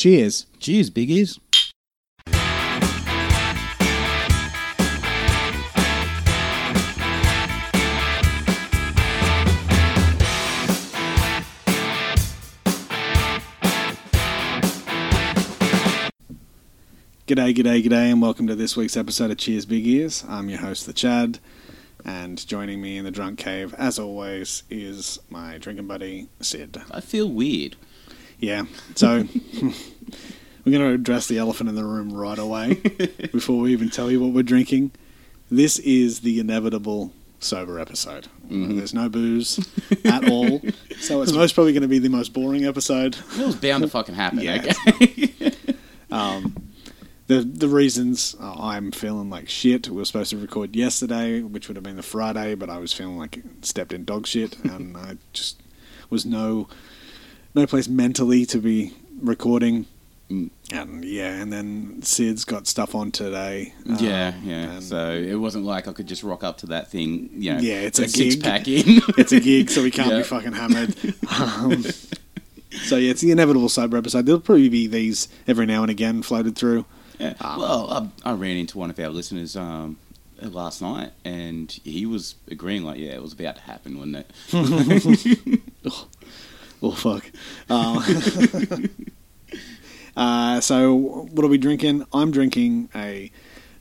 Cheers. Cheers, big ears. G'day, g'day, g'day, and welcome to this week's episode of Cheers Big Ears. I'm your host, the Chad, and joining me in the drunk cave, as always, is my drinking buddy, Sid. I feel weird. Yeah, so we're going to address the elephant in the room right away before we even tell you what we're drinking. This is the inevitable sober episode. There's no booze at all, so it's most probably going to be the most boring episode. It was bound to fucking happen. Yeah. Okay? the the reasons uh, I'm feeling like shit. We were supposed to record yesterday, which would have been the Friday, but I was feeling like stepped in dog shit, and I just was no no place mentally to be recording. Mm. And yeah, and then Sid's got stuff on today. uh, yeah, yeah. So it wasn't like I could just rock up to that thing. You know, Yeah, it's a a six gig. pack in. it's a gig, so we can't Yeah. be fucking hammered. Um, so yeah, it's the inevitable sober episode. There'll probably be these every now and again floated through. Yeah. well, I, I ran into one of our listeners um, last night, and he was agreeing, like, yeah, it was about to happen, wasn't it? Oh fuck. Uh, uh, so what are we drinking? I'm drinking a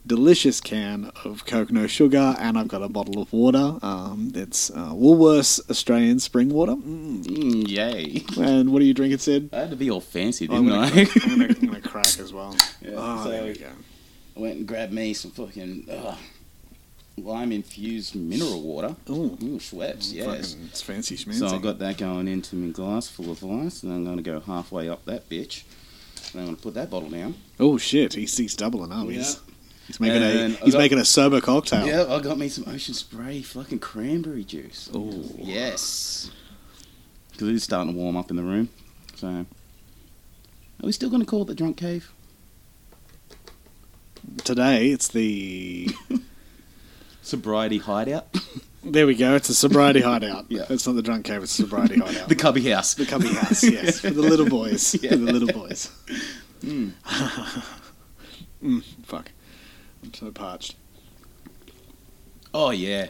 delicious can of Coke no sugar, and I've got a bottle of water. Um, it's uh, Woolworths Australian spring water. Mm. Mm, yay. And what are you drinking, Sid? I had to be all fancy, I'm didn't gonna, I? I'm, gonna, I'm gonna crack as well. Yeah, oh, so- there we go. I went and grabbed me some fucking uh, lime infused mineral water. Ooh. Ooh, Schweppes, yes. Fucking, it's fancy schmancy. So I've got that going into my glass full of ice, and I'm going to go halfway up that bitch. And I'm going to put that bottle down. oh shit, he's, he's doubling up. He's, Yeah. he's making And a he's got- making a sober cocktail. Yeah, I got me some Ocean Spray fucking cranberry juice. Oh Yes. Because it is starting to warm up in the room. So, are we still going to call it the drunk cave? Today it's the Sobriety hideout? There we go. It's a sobriety hideout. Yeah. It's not the drunk cave. It's a sobriety hideout. the cubby house. The cubby house. Yes, for the little boys. Yeah. For the little boys. Mm. Mm, fuck. I'm so parched. Oh, yeah.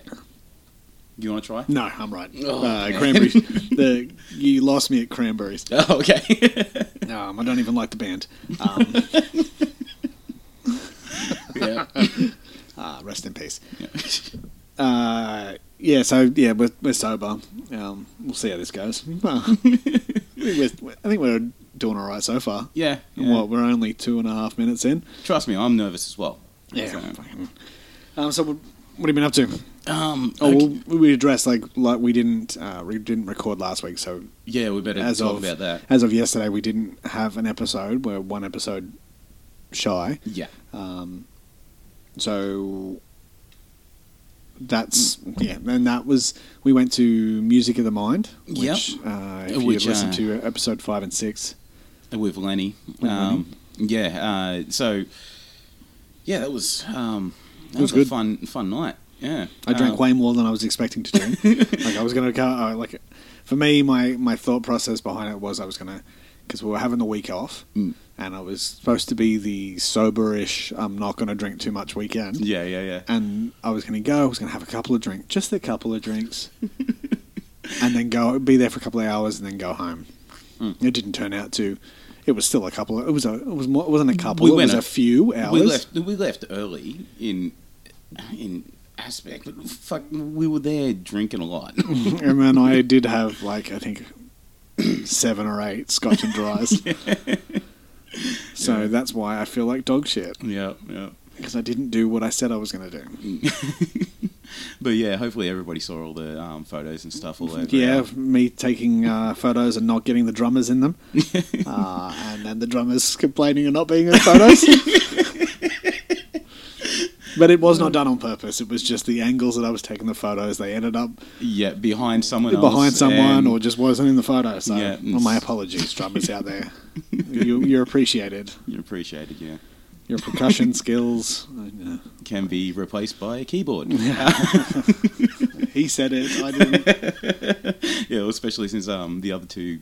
You want to try? No, I'm right. Oh, uh, cranberries. The you lost me at cranberries. Oh, okay. Um, I don't even like the band. Um, yeah. Rest in peace. yeah. Uh, yeah. So yeah, we're, we're sober. Um, we'll see how this goes. Well, we're- I think we're doing all right so far. Yeah. And yeah. What? We're only two and a half minutes in. Trust me, I'm nervous as well. So, Um, so what, what have you been up to? um, Oh, okay. well, we addressed like like we didn't uh, we didn't record last week, so yeah, we better as talk of about that. as of yesterday, we didn't have an episode. We're one episode shy. Yeah. Um, so that's yeah, and that was we went to Music of the Mind, Yep. which uh, if Which, you listened uh, to episode five and six, with Lenny. With um, Yeah, uh, so yeah, that was um, that It was was, good. a fun fun night. Yeah, I drank Um, way more than I was expecting to drink. like I was going to go uh, like for me, my my thought process behind it was I was going to because we were having the week off. Mm. And I was supposed to be the soberish, I'm not going to drink too much weekend. Yeah, yeah, yeah. and I was going to go. I was going to have a couple of drinks, just a couple of drinks, and then go be there for a couple of hours and then go home. Mm. It didn't turn out to. It was still a couple. Of, it was a. It was more. It wasn't a couple. We it went was a, a- few hours. We left. We left early in in aspect, but fuck, we were there drinking a lot. and then I did have like I think seven or eight Scotch and dries. So Yeah. that's why I feel like dog shit yeah, yeah. because I didn't do what I said I was going to do. But yeah, hopefully everybody saw all the um, photos and stuff all over. Yeah, me taking uh, photos and not getting the drummers in them, uh, and then the drummers complaining and not being in photos. But it was not done on purpose. It was just the angles that I was taking the photos. They ended up yeah, behind someone else. behind someone or just wasn't in the photo. So, Yeah, well, my apologies, drummers out there. you, you're appreciated. You're appreciated, yeah. Your percussion skills. uh, Can be replaced by a keyboard. he said it. I didn't. yeah, well, especially since um, the other two,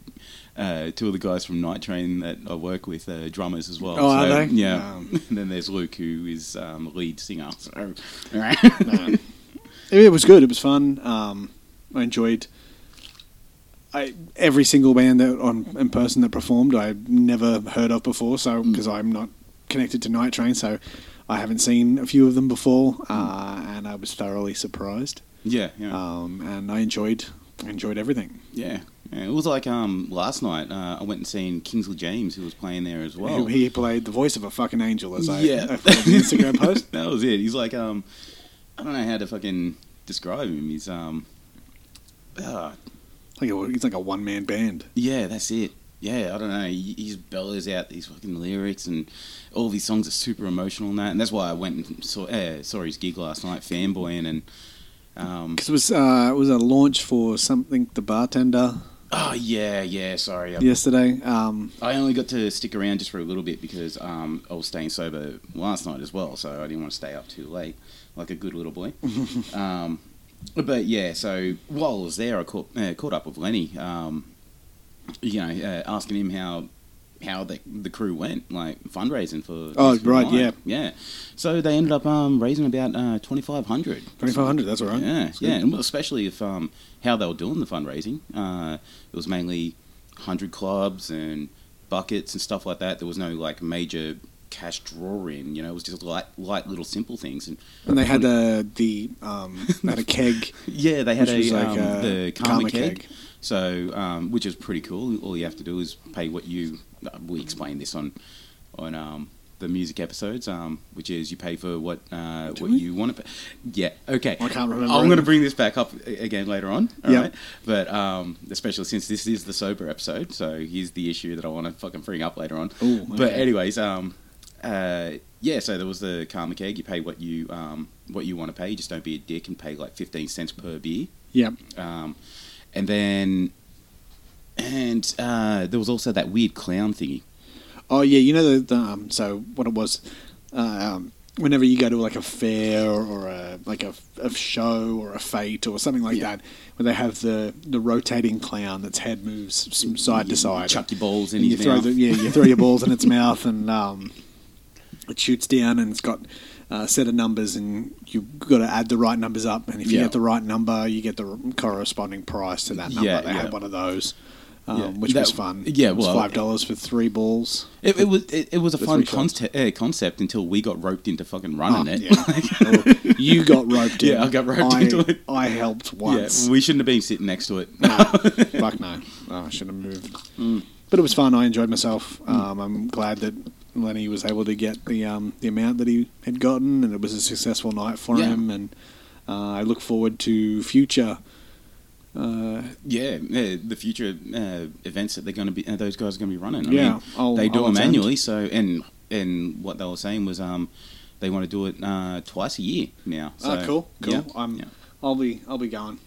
uh, two of the guys from Night Train that I work with are drummers as well. Oh, are they? Yeah. Um. and then there's Luke, who is um, lead singer. So, No. It was good. It was fun. Um, I enjoyed. I, every single band that on in person that performed, I've never heard of before. So Mm. because I'm not connected to Night Train, so I haven't seen a few of them before, uh, and I was thoroughly surprised. yeah, yeah. Um, and I enjoyed I enjoyed everything. Yeah. yeah. It was like um, last night. Uh, I went and seen Kingsley James, who was playing there as well. He he played the voice of a fucking angel, as I, yeah, I the Instagram post. that was it. He's like, um, I don't know how to fucking describe him. He's um, uh, Like a, he's like a one man band. yeah, that's it. Yeah, I don't know. He, he bellows out these fucking lyrics, and all these songs are super emotional and that. And that's why I went and saw uh, saw his gig last night, fanboying, and Because it was uh, it was a launch for something the bartender oh yeah, yeah. Sorry, I, yesterday. Um, I only got to stick around just for a little bit because um, I was staying sober last night as well, so I didn't want to stay up too late, like a good little boy. um, but yeah, so while I was there, I caught uh, caught up with Lenny. Um, you know, uh, asking him how how the the crew went, like fundraising for. Oh, right, yeah. yeah. So they ended up um, raising about uh, twenty five hundred. Twenty five hundred. That's all right. Yeah, That's yeah, and especially if um, how they were doing the fundraising. Uh, it was mainly hundred clubs and buckets and stuff like that. There was no like major cash draw in. You know, it was just light, light little simple things. And And they had the the um, had a keg, yeah, they had a like um, uh, the karma, karma keg. keg. So, um, which is pretty cool. All you have to do is pay what you. Uh, we explained this on on um, the music episodes, um, which is you pay for what uh, what you want to pay. Yeah. Okay. I can't remember I'm going to bring this back up again later on. all Yeah. right? But um, especially since this is the sober episode, so here's the issue that I want to fucking bring up later on. Ooh, But anyways, um, uh, yeah. So there was the karma keg. You pay what you um, what you want to pay. Just don't be a dick and pay like fifteen cents per beer. Yep. Um, and then, and uh, there was also that weird clown thingy. Oh yeah, you know the, the um, so what it was. Uh, um, whenever you go to like a fair or a like a, a show or a fete or something like Yeah. that, where they have the the rotating clown that's head moves from side to side. Chuck your balls in and you his throw mouth. the yeah you throw your balls in its mouth and um, it shoots down and it's got a set of numbers and you've got to add the right numbers up and if you Yeah. get the right number you get the corresponding price to that number. Yeah, they yeah. had one of those. Um, Yeah. which That- was fun. yeah, it was well- five dollars for three balls. It, it was it, it was a fun concept, uh, concept until we got roped into fucking running Oh, it. yeah. Oh, you got roped in. Yeah, I got roped I, into it. I helped once. yeah, we shouldn't have been sitting next to it. no, fuck no. Oh, I should have moved. Mm. But it was fun. I enjoyed myself. Um, I'm glad that Lenny was able to get the um, the amount that he had gotten, and it was a successful night for Yeah. him. And uh, I look forward to future. Uh, yeah, yeah, the future uh, events that they're going to be, uh, those guys are going to be running. I yeah, mean, I'll, they do I'll them attend. annually. So, and and what they were saying was, um, they want to do it uh, twice a year now. So, Ah, cool, cool. Yeah, I'm, yeah. I'll be, I'll be going.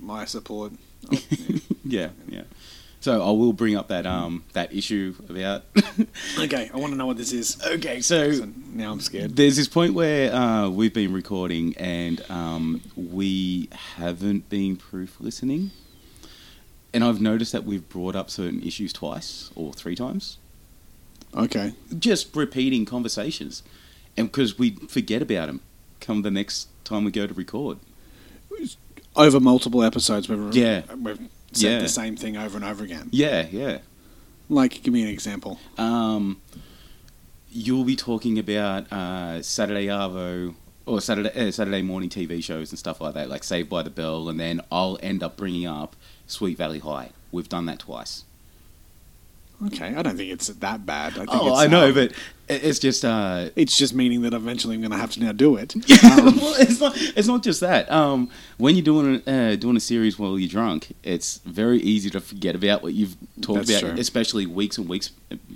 My support. Yeah, yeah. So I will bring up that um that issue about. okay, I want to know what this is. okay, so So now I'm scared. There's this point where uh, we've been recording and um, we haven't been proof listening. And I've noticed that we've brought up certain issues twice or three times. Okay. Just repeating conversations. And because we forget about them come the next time we go to record. over multiple episodes we've, Yeah. we've said Yeah. the same thing over and over again. Yeah, yeah. Like, give me an example. Um, you'll be talking about uh, Saturday Arvo or Saturday uh, Saturday morning TV shows and stuff like that, like Saved by the Bell, and then I'll end up bringing up Sweet Valley High. We've done that twice. Okay, I don't think it's that bad. I think Oh, it's, I know, um, but it's just. Uh, it's just meaning that eventually I'm going to have to now do it. well, it's not. It's not just that. Um, when you're doing uh, doing a series while you're drunk, it's very easy to forget about what you've talked about, true. especially weeks and weeks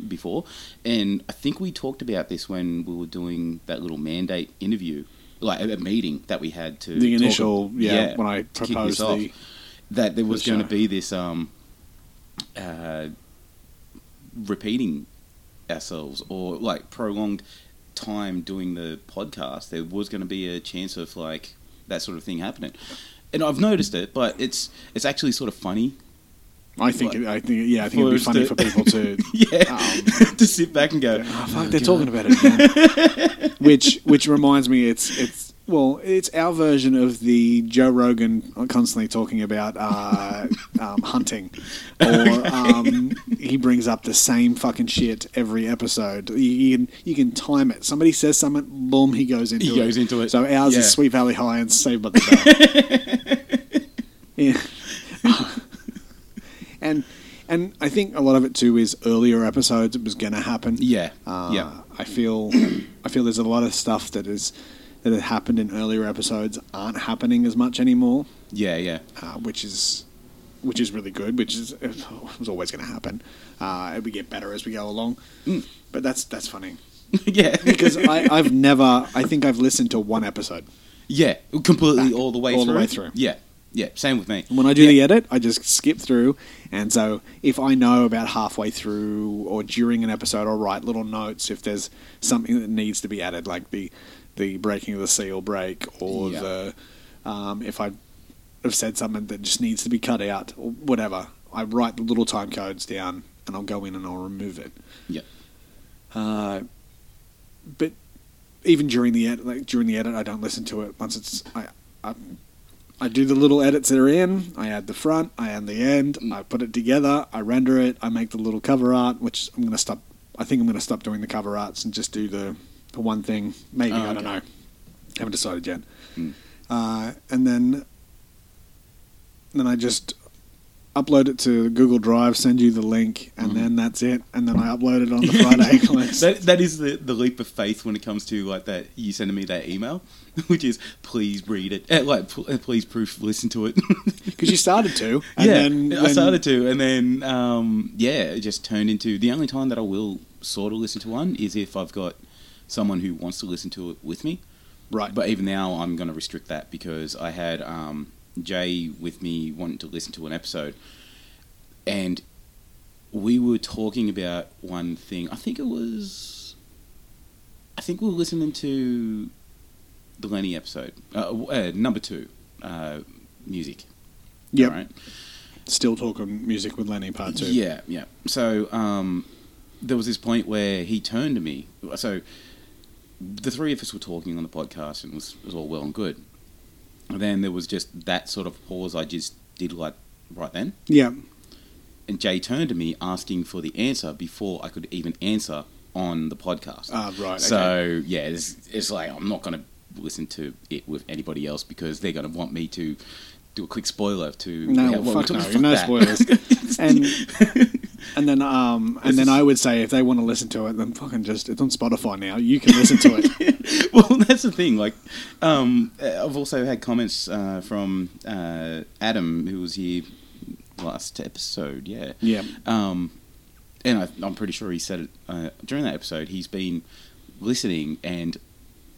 before. And I think we talked about this when we were doing that little mandate interview, like a, a meeting that we had to the talk- initial, yeah, when I proposed this off, that there was the going to be this um, uh, repeating ourselves or like prolonged time doing the podcast. There was going to be a chance of like that sort of thing happening. and I've noticed it, but it's it's actually sort of funny. I think. It, I think. Yeah, I think it'd be funny to- for people to. Yeah, Um, to sit back and go, Oh, fuck, they're talking about it again. which which reminds me, it's it's well, it's our version of the Joe Rogan constantly talking about uh, um, hunting, or um, he brings up the same fucking shit every episode. You, you can you can time it. Somebody says something, boom, he goes into He it. He goes into it. So ours Yeah. is Sweet Valley High and Saved by the Bell. yeah. and and I think a lot of it too is earlier episodes. It was going to happen. Yeah, Uh, yeah. I feel I feel there's a lot of stuff that is that had happened in earlier episodes aren't happening as much anymore, yeah, yeah, uh, which is which is really good. Which is it was always going to happen. Uh, we get better as we go along, Mm. but that's that's funny yeah. because I, I've never I think I've listened to one episode. yeah, completely all the way All the through. way through. Yeah, yeah. Same with me. When I do Yeah. the edit, I just skip through, and so if I know about halfway through or during an episode, I'll write little notes if there's something that needs to be added, like the the breaking of the seal break, or Yeah. the um, if I have said something that just needs to be cut out, or whatever. I write the little time codes down, and I'll go in and I'll remove it. Yeah. Uh, but even during the edit, like during the edit, I don't listen to it once it's I. I I do the little edits that are in. I add the front. I add the end. I put it together. I render it. I make the little cover art, which I'm going to stop. I think I'm going to stop doing the cover arts and just do the, the one thing. Maybe Oh, I don't okay. know. Haven't decided yet. Mm. Uh, and then, then I just upload it to Google Drive, send you the link, and Mhm. then that's it. And then I upload it on the Friday. That, that is the, the leap of faith when it comes to like that you sending me that email, which is please read it, eh, like pl- eh, please proof listen to it. Because you started to. And yeah, then, I started to, and then um, yeah, it just turned into the only time that I will sort of listen to one is if I've got someone who wants to listen to it with me. Right. But even now, I'm going to restrict that because I had um, Jay with me wanting to listen to an episode, and we were talking about one thing. I think it was, I think we were listening to the Lenny episode, uh, uh, number two, uh, music. Yep. Right? Still talking music with Lenny part two. Yeah, yeah. So um, there was this point where he turned to me. So the three of us were talking on the podcast, and it was, it was all well and good. And then there was just that sort of pause I just did like right then. Yeah. And Jay turned to me asking for the answer before I could even answer on the podcast. Ah, right. Okay. So yeah, it's, it's like I'm not going to listen to it with anybody else because they're going to want me to do a quick spoiler to No, well, fuck no, no that. spoilers. and and then um and then I would say if they want to listen to it, then fucking just it's on Spotify now. You can listen to it. well, that's the thing. Like, um, I've also had comments uh, from uh, Adam, who was here last episode. Yeah, yeah. um, and I, I'm pretty sure he said it uh, during that episode. He's been listening and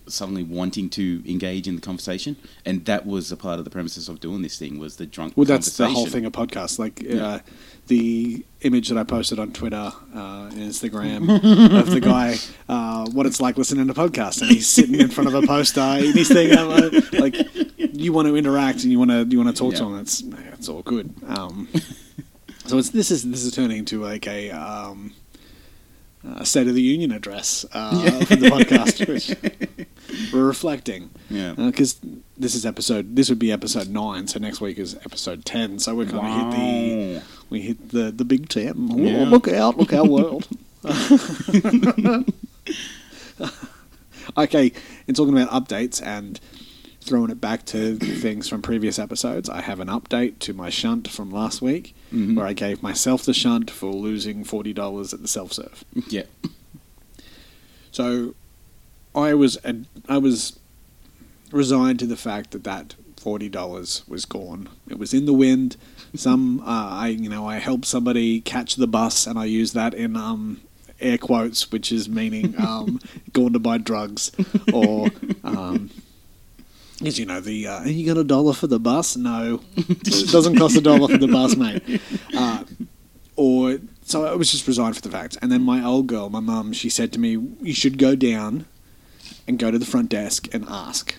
suddenly wanting to engage in the conversation, and that was a part of the premises of doing this thing was the drunk. Well, that's the whole thing of podcasts. Like Yeah. uh, the image that I posted on Twitter uh, and Instagram of the guy, uh, what it's like listening to podcasts, and he's sitting in front of a poster and he's thinking, uh, like, you want to interact and you want to you want to talk to him. That's it's all good. Um, so it's this is this is turning into like a. Um, a State of the Union address uh, Yeah. for the podcast, which we're reflecting Yeah. because this is episode. This would be episode nine, so next week is episode ten. So we're going to hit the we hit the the big ten. Oh, Yeah. look out! Look our world. okay, in talking about updates and throwing it back to things from previous episodes, I have an update to my shunt from last week, Mhm. where I gave myself the shunt for losing forty dollars at the self serve. Yeah. So I was I was resigned to the fact that that forty dollars was gone. It was in the wind. Some uh, I you know I helped somebody catch the bus, and I use that in um, air quotes, which is meaning um, gone to buy drugs or. Um, Yes, you know the. Uh, you got a dollar for the bus? No, it doesn't cost a dollar for the bus, mate. Uh, or so I was just resigned for the fact. And then my old girl, my mum, she said to me, "You should go down and go to the front desk and ask."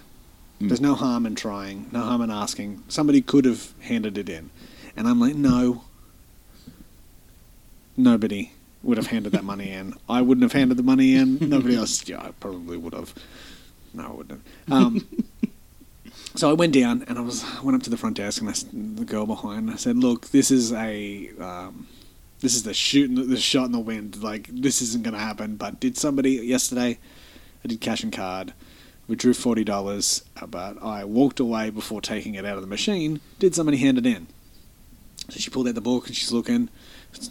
There's no harm in trying, no harm in asking. Somebody could have handed it in. And I'm like, no. Nobody would have handed that money in. I wouldn't have handed the money in. Nobody else, yeah, I probably would have. No, I wouldn't have. Um, so I went down and I was I went up to the front desk and I, the girl behind. I said, "Look, this is a um, this is the shoot, in the, the shot in the wind. Like this isn't going to happen." But did somebody yesterday? I did cash and card. Withdrew forty dollars, but I walked away before taking it out of the machine. Did somebody hand it in? So she pulled out the book and she's looking.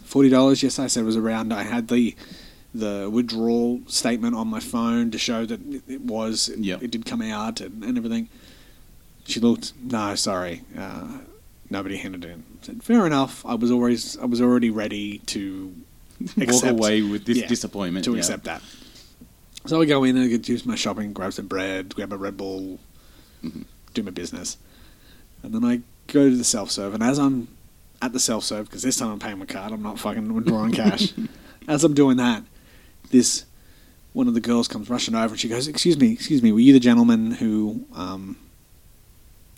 Forty dollars. Yes, I said it was around. I had the the withdrawal statement on my phone to show that it- it was. Yep. It did come out and, and everything. She looked. No, sorry. Uh, nobody handed it in. I said, Fair enough. I was always. I was already ready to Walk away with this yeah, disappointment. to yeah. accept that. So I go in and I get do my shopping, grab some bread, grab a Red Bull, Mhm. do my business, and then I go to the self serve. And as I'm at the self serve, because this time I'm paying my card, I'm not fucking withdrawing cash. as I'm doing that, this one of the girls comes rushing over and she goes, "Excuse me, excuse me, were you the gentleman who um,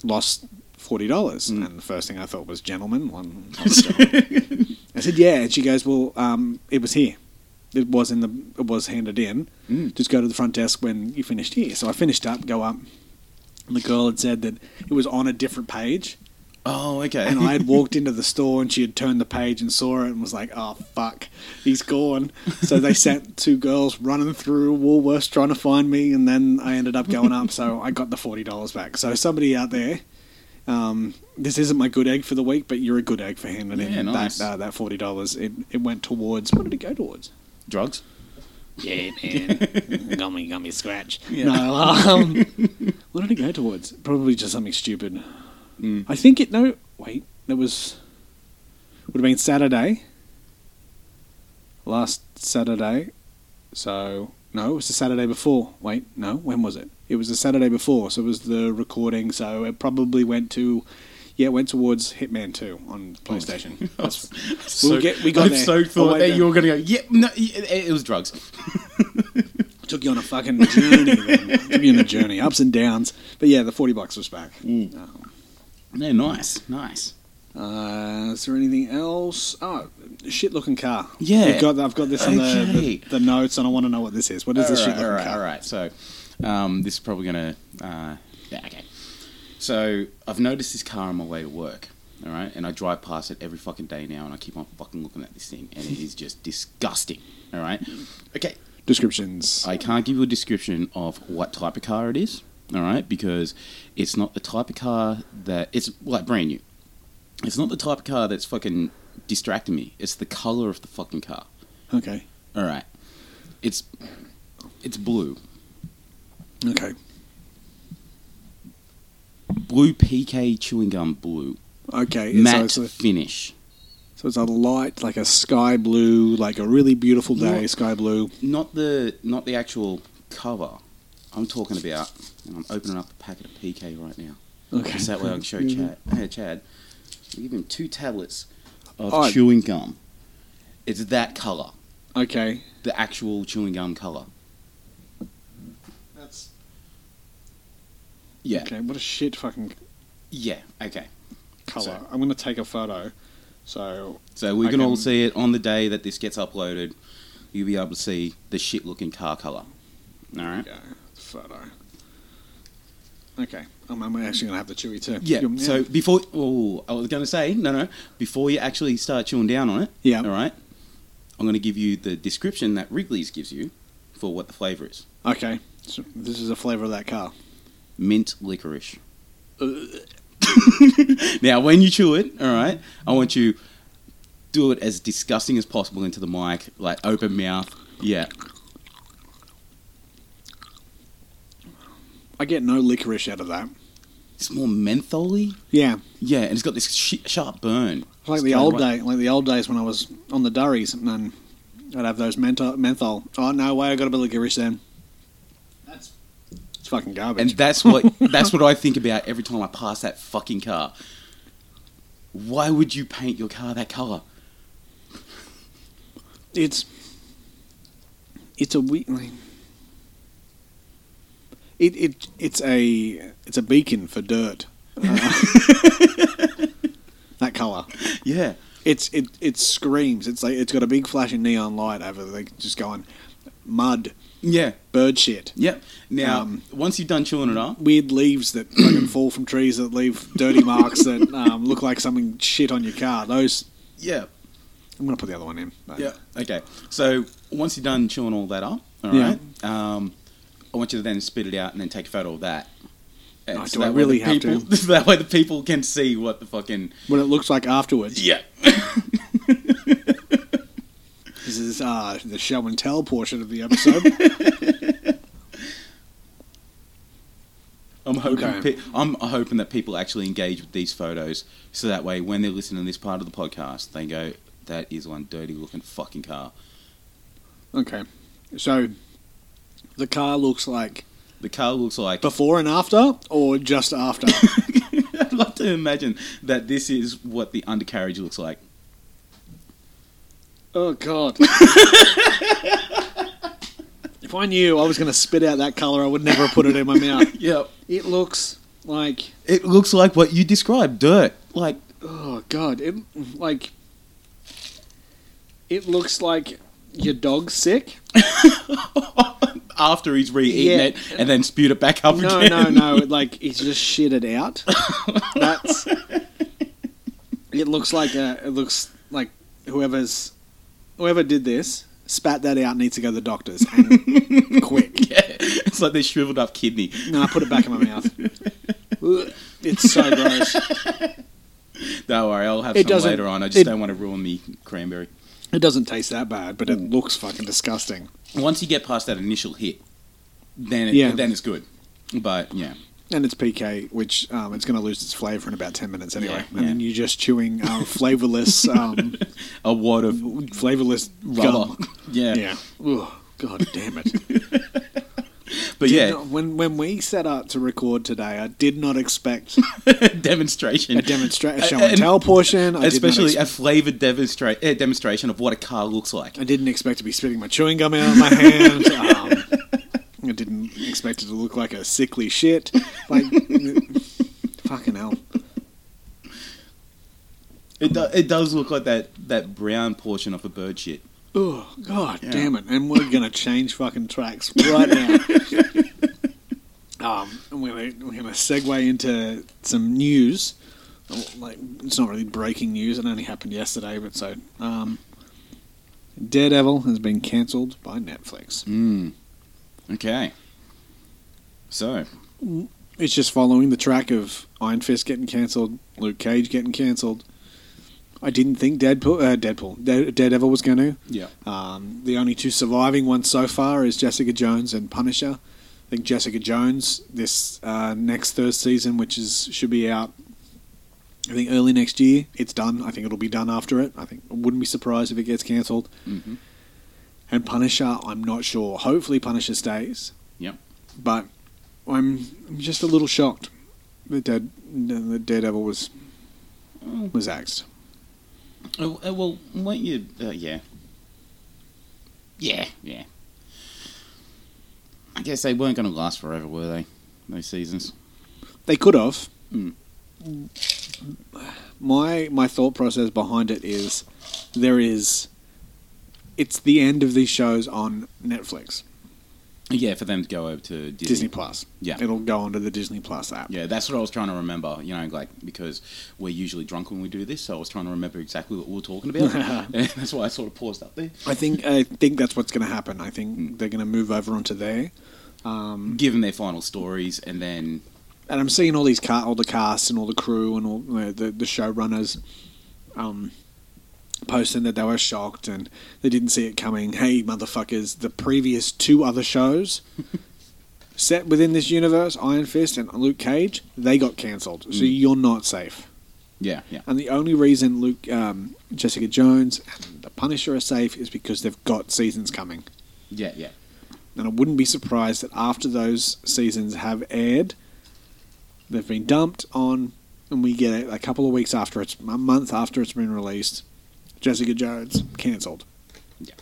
lost forty dollars?" Mm. And the first thing I thought was gentleman. One, I was gentleman. I said, "Yeah," and she goes, "Well, um, it was here. It was in the. It was handed in. Mm. Just go to the front desk when you finished here." So I finished up, go up, and the girl had said that it was on a different page, Oh, okay. and I had walked into the store and she had turned the page and saw it and was like, "Oh fuck, he's gone." So they sent two girls running through Woolworths trying to find me, and then I ended up going up. So I got the forty dollars back. So somebody out there. Um, this isn't my good egg for the week, but you're a good egg for handing Yeah, in nice. that uh, that forty dollars. It it went towards what did it go towards? Drugs. Yeah, man, got me, got me scratch. Yeah. No, um, what did it go towards? Probably just something stupid. Mm. I think it. No, wait. It was would have been Saturday. Last Saturday. So no, it was the Saturday before. Wait, no. When was it? It was the Saturday before. So it was the recording. So it probably went to. Yeah, it went towards Hitman Two on PlayStation. That's, So, We'll get- we got I've there. so Oh, thought that you were going to go, yep, no, it, it was drugs. took you on a fucking journey. Took you on a journey, ups and downs. But yeah, the forty bucks was back. Mm. Um, Yeah, nice, nice. Uh, is there anything else? Oh, shit looking car. Yeah. You've got, I've got this on the, Okay. the, the notes, and I want to know what this is. What is this shit looking all right, car? all right. So, um, this is probably going to. Uh, yeah, okay. So, I've noticed this car on my way to work. All right, and I drive past it every fucking day now, and I keep on fucking looking at this thing, and it is just disgusting. All right, okay. Descriptions. I can't give you a description of what type of car it is, all right, because it's not the type of car that it's like brand new. It's not the type of car that's fucking distracting me. It's the color of the fucking car. Okay. All right, it's it's blue, Okay. Blue PK chewing gum blue, Okay. matte So it's, a, finish. so it's a light, like a sky blue, like a really beautiful day, what? sky blue. Not the not the actual cover. I'm talking about. And I'm opening up a packet of PK right now. Okay. Just that way I can show mm-hmm. Chad. Hey, Chad, give him two tablets of Oh. chewing gum. It's that color, Okay. the actual chewing gum color. Yeah, okay. What a shit fucking yeah, okay. color. So- I'm gonna take a photo. So So we I can all can- see it on the day that this gets uploaded. You'll be able to see the shit looking car color. All right. go photo. Okay. I'm, I'm actually gonna have the chewy too. Yeah. So before, oh, I was going to say no, no. Before you actually start chewing down on it, Yeah. all right. I'm going to give you the description that Wrigley's gives you for what the flavor is. Okay. So this is a flavor of that car. Mint licorice. now, when you chew it, all right, I want you do it as disgusting as possible into the mic, like open mouth. Yeah. I get no licorice out of that. It's more mentholy. Yeah, Yeah, and it's got this sh- sharp burn. like Straight the old away. day, like the old days when I was on the durries, and I'd have those menthol. menthol. Oh no way! I got a bit of licorice then. Fucking garbage. And that's what that's what I think about every time I pass that fucking car. Why would you paint your car that color? it's it's a we. Like, It, it it's a it's a beacon for dirt. Uh, that color. Yeah. It's it it screams. It's like it's got a big flashing neon light over like just going mud, Yeah. bird shit, Yep. Now, Um, once you've done chewing it up, weird leaves that fucking fall from trees that leave dirty marks that um, look like something shit on your car. Those yeah, I'm gonna put the other one in. but- yeah. Okay. So once you're done chewing all that up, all Yeah. right. Um, I want you to then spit it out and then take a photo of that. And Oh, do I that way really the have people, to? That way the people can see what the fucking What it looks like afterwards. yeah. Is uh, the show and tell portion of the episode. I'm hoping Okay. pe- I'm hoping that people actually engage with these photos, so that way when they're listening to this part of the podcast, they go, "That is one dirty looking fucking car." okay, so the car looks like The car looks like. before and after, or just after. I'd love to imagine that this is what the undercarriage looks like. Oh god. if I knew I was going to spit out that color, I would never have put it in my mouth. Yep. It looks like It looks like what you described, dirt. Like oh god, it like it looks like your dog's sick. after he's re-eaten Yeah. it and then spewed it back up again. No, again. no, no. Like he's just shit it out. That's. It looks like a, it looks like whoever's whoever did this spat that out needs to go to the doctors and quick. Yeah, it's like this shriveled up kidney. No, I put it back in my mouth. It's so gross. Don't worry, I'll have It some doesn't- later on. I just it- don't want to ruin the cranberry. It doesn't taste that bad, but it mm. looks fucking disgusting. Once you get past that initial hit, then it, Yeah. then it's good. But yeah, And it's PK, which um, it's going to lose its flavour in about ten minutes anyway. Yeah, and then you're just chewing um, flavourless, um, a wad of flavourless rubber. gum. Yeah. Yeah. Ugh, God damn it. but Did yeah, not- when when we set out to record today, I did not expect demonstration. a demonstration, a show And- tell portion. I Especially a flavored demonstra- uh, demonstration of what a car looks like. I didn't expect to be spitting my chewing gum out of my hand. Um, I didn't expect it to look like a sickly shit. Like, fucking hell. It, do- it does look like that, that brown portion of a bird shit. Oh God Yeah. damn it! And we're gonna change fucking tracks right now. um, we're gonna we're gonna segue into some news. Like it's not really breaking news; it only happened yesterday. But so, um, Daredevil has been cancelled by Netflix. Mm. Okay. So, It's just following the track of Iron Fist getting cancelled, Luke Cage getting cancelled. I didn't think Deadpool, uh, Deadpool, Dare- Daredevil was going to. yeah. Um, the only two surviving ones so far is Jessica Jones and Punisher. I think Jessica Jones this uh, next third season, which is should be out. I think early next year. It's done. I think it'll be done after it. I think I wouldn't be surprised if it gets cancelled. hmm And Punisher, I'm not sure. Hopefully, Punisher stays. Yep. But I'm, just a little shocked that Dead, the Daredevil was Oh, was axed. oh, uh, well, weren't you? Uh, yeah. Yeah, yeah. I guess they weren't going to last forever, were they? Those seasons. They could have. Mm. My my thought process behind it is there is it's the end of these shows on Netflix, Yeah, for them to go over to Disney. Disney Plus. Yeah. It'll go onto the Disney Plus app. Yeah, that's what I was trying to remember. You know, like because we're usually drunk when we do this, so I was trying to remember exactly what we were talking about. that's why I sort of paused up there. I think I think that's what's going to happen. I think they're going to move over onto there. Um, Give them their final stories, and then and I'm seeing all these car, all the cast and all the crew and all the the, the showrunners um, posting that they were shocked and they didn't see it coming. Hey, motherfuckers! The previous two other shows set within this universe, Iron Fist and Luke Cage, they got cancelled. So Mm. you're not safe. yeah, yeah, And the only reason Luke, um, Jessica Jones, and the Punisher are safe is because they've got seasons coming. yeah, yeah. And I wouldn't be surprised that after those seasons have aired, they've been dumped on, and we get it a couple of weeks after it's a month after it's been released. Jessica Jones cancelled. Yeah.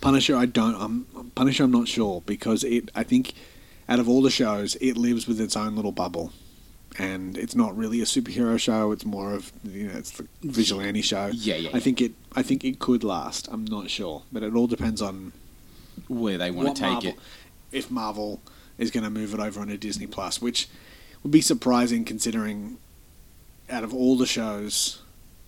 Punisher, I don't. I'm Punisher. I'm not sure because it. I think out of all the shows, it lives with its own little bubble. And it's not really a superhero show. It's more of you know, it's the vigilante show. Yeah, yeah, I think it. I think it could last. I'm not sure, but it all depends on Where they want to take Marvel, it. if Marvel is going to move it over onto Disney Plus, which would be surprising considering out of all the shows,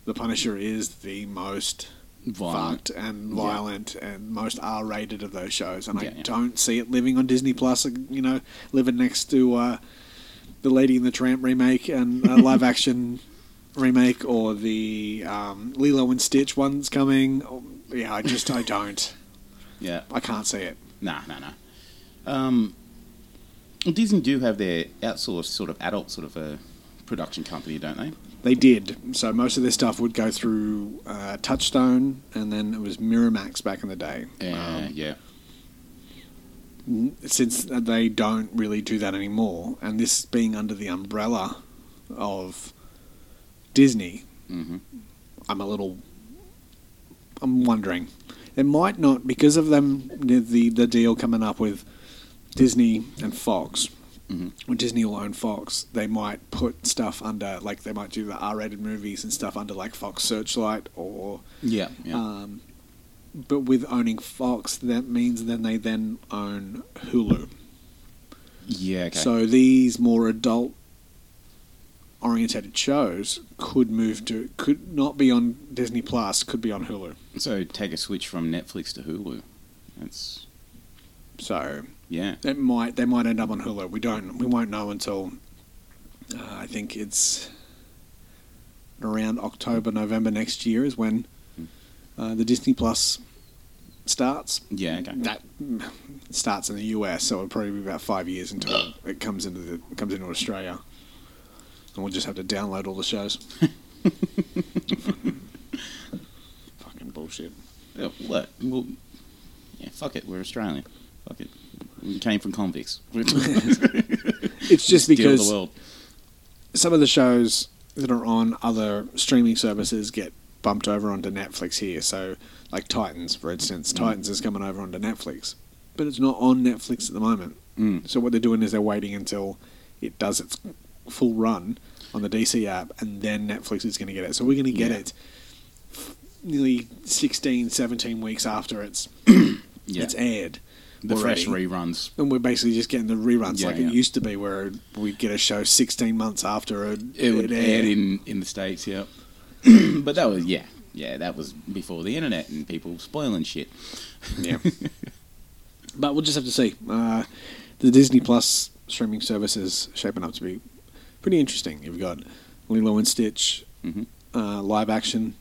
The Punisher is the most Violent. fucked and Yeah. violent and most R-rated of those shows, and Yeah, I yeah. don't see it living on Disney Plus. You know, living next to uh, the Lady and the Tramp remake and a live-action remake, or the um, Lilo and Stitch one's coming. Oh, Yeah, I just I don't. Yeah. I can't see it. Nah, nah, nah. Um, Disney do have their outsourced sort of adult sort of a production company, don't they? They did. So most of their stuff would go through uh, Touchstone, and then it was Miramax back in the day. Yeah, Um, yeah. since they don't really do that anymore, and this being under the umbrella of Disney, hmm I'm a little. I'm wondering. It might not because of them the the, the deal coming up with Disney and Fox. Mhm. When Disney will own Fox, they might put stuff under like they might do the R-rated movies and stuff under like Fox Searchlight or Yeah, yeah. um, but with owning Fox, that means then they then own Hulu. yeah, okay. So these more adult orientated shows could move to could not be on Disney Plus, could be on Hulu. So take a switch from Netflix to Hulu. That's So yeah. it might they might end up on Hulu. We don't we won't know until uh, I think it's around October November next year is when uh, the Disney Plus starts. Yeah, okay. That starts in the US, so it'll probably be about five years until it comes into the comes into Australia, and we'll just have to download all the shows. Fucking bullshit. Yeah, what? Well, yeah, fuck it. We're Australian. Fuck it. We came from convicts. It's just Steal because the world. some of the shows that are on other streaming services get bumped over onto Netflix here. So, like Titans, for instance, Mm. Titans is coming over onto Netflix, but it's not on Netflix at the moment. Mm. So what they're doing is they're waiting until it does its full run on the DC app, and then Netflix is going to get it. So we're going to get Yeah. it nearly 16, 17 weeks after it's Yeah. it's aired. The fresh reruns. And we're basically just getting the reruns Yeah, like yeah. it used to be, where we'd get a show 16 months after it, It would aired. in, in the States, yeah. but that was, yeah. Yeah, that was before the internet and people spoiling shit. Yeah. but we'll just have to see. Uh, the Disney Plus streaming service is shaping up to be pretty interesting. You've got Lilo and Stitch Mhm. uh, live action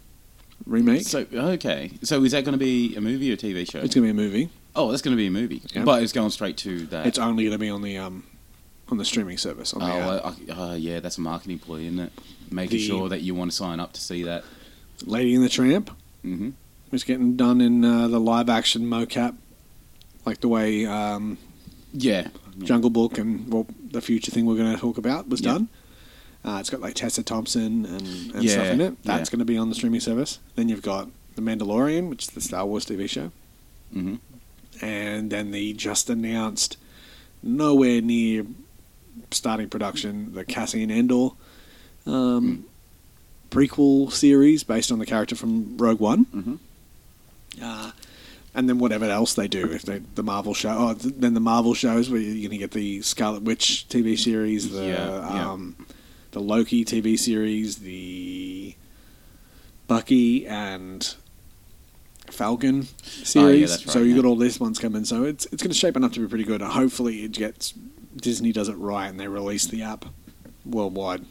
remake. So, okay. So is that going to be a movie or a TV show? it's going to be a movie. Oh, that's going to be a movie. But it's going straight to that. It's only going to be on the um, on the streaming service. On Oh, the I, uh, yeah, that's a marketing ploy, isn't it? Making The- sure that you want to sign up to see that. Lady and the Tramp hmm is getting done in uh, the live action mocap, like the way um, Yeah. Jungle Book and well, the future thing we're going to talk about was Yeah. done. Uh, it's got like Tessa Thompson and, and Yeah, stuff in it. That's yeah. going to be on the streaming service. Then you've got The Mandalorian, which is the Star Wars TV show, hmm and then the just announced, nowhere near starting production, the Cassian Andor um, prequel series based on the character from Rogue One. hmm Uh, and then whatever else they do, if they the Marvel show, oh, th- then the Marvel shows where you're going to get the Scarlet Witch TV series, the Yeah, yeah. um, the Loki TV series, the Bucky and Falcon series. Oh, yeah, right, so you yeah. got all these ones coming. So it's it's going to shape up to be pretty good. Hopefully, it gets Disney does it right and they release the app worldwide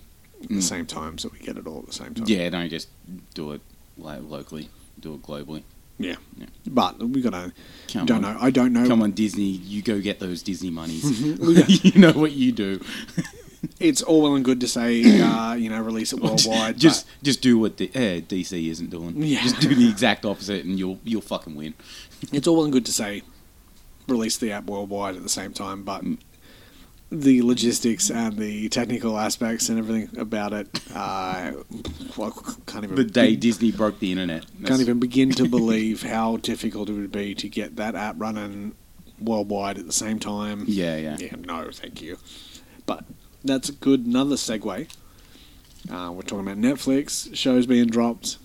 at the Mm. same time, so we get it all at the same time. Yeah, don't just do it like locally. Do it globally. yeah. Yeah. But we got to. Come Don't on. know. I don't know. Come on, Disney. You go get those Disney monies. You know what you do. it's all well and good to say, uh, you know, release it worldwide. just just do what the, uh, DC isn't doing. Yeah. Just do the exact opposite, and you'll you'll fucking win. it's all well and good to say, release the app worldwide at the same time. But Mm. the logistics and the technical aspects and everything about it, uh, well, can't even The day Disney broke the internet. can't even begin to believe how difficult it would be to get that app running worldwide at the same time. Yeah, yeah. Yeah, no, thank you. But that's a good another segue. Uh, we're talking about Netflix shows being dropped.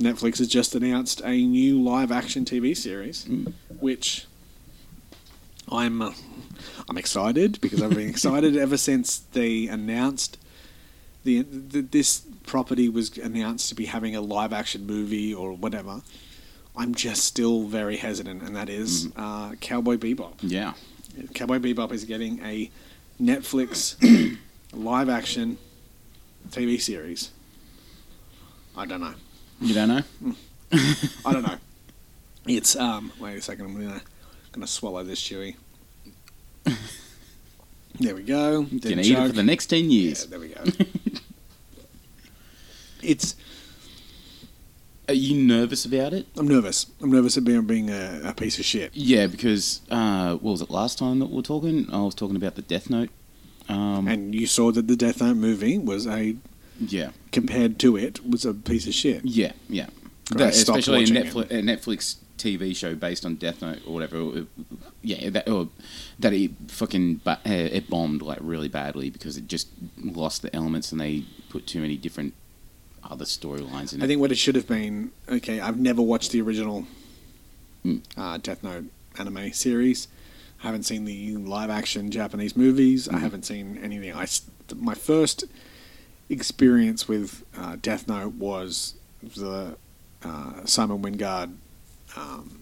Netflix has just announced a new live action TV series, Mm. which I'm uh, I'm excited because I've been excited ever since they announced the, the this property was announced to be having a live action movie or whatever. I'm just still very hesitant, and that is uh, Cowboy Bebop. Yeah. Cowboy Bebop is getting a Netflix live action TV series. I don't know. You don't know? I don't know. It's um. Wait a second. I'm gonna gonna swallow this chewy. There we go. You Didn't eat it for choke. the next 10 Yeah, years. there we go. it's. Are you nervous about it? I'm nervous. I'm nervous of being a, a piece of shit. Yeah, because, uh, what was it, last time that we were talking? I was talking about the Death Note. Um, And you saw that the Death Note movie was a yeah. compared to it was a piece of shit. Yeah, yeah. That- especially a Netflix, a Netflix TV show based on Death Note or whatever. yeah, that or that it fucking bu- uh, it bombed like really badly because it just lost the elements and they put too many different other storylines in it. I think what it should have been. Okay, I've never watched the original Mm. uh, Death Note anime series. I haven't seen the live action Japanese movies. I Mhm. haven't seen anything. I my first experience with uh, Death Note was the uh, Simon Wingard. Um,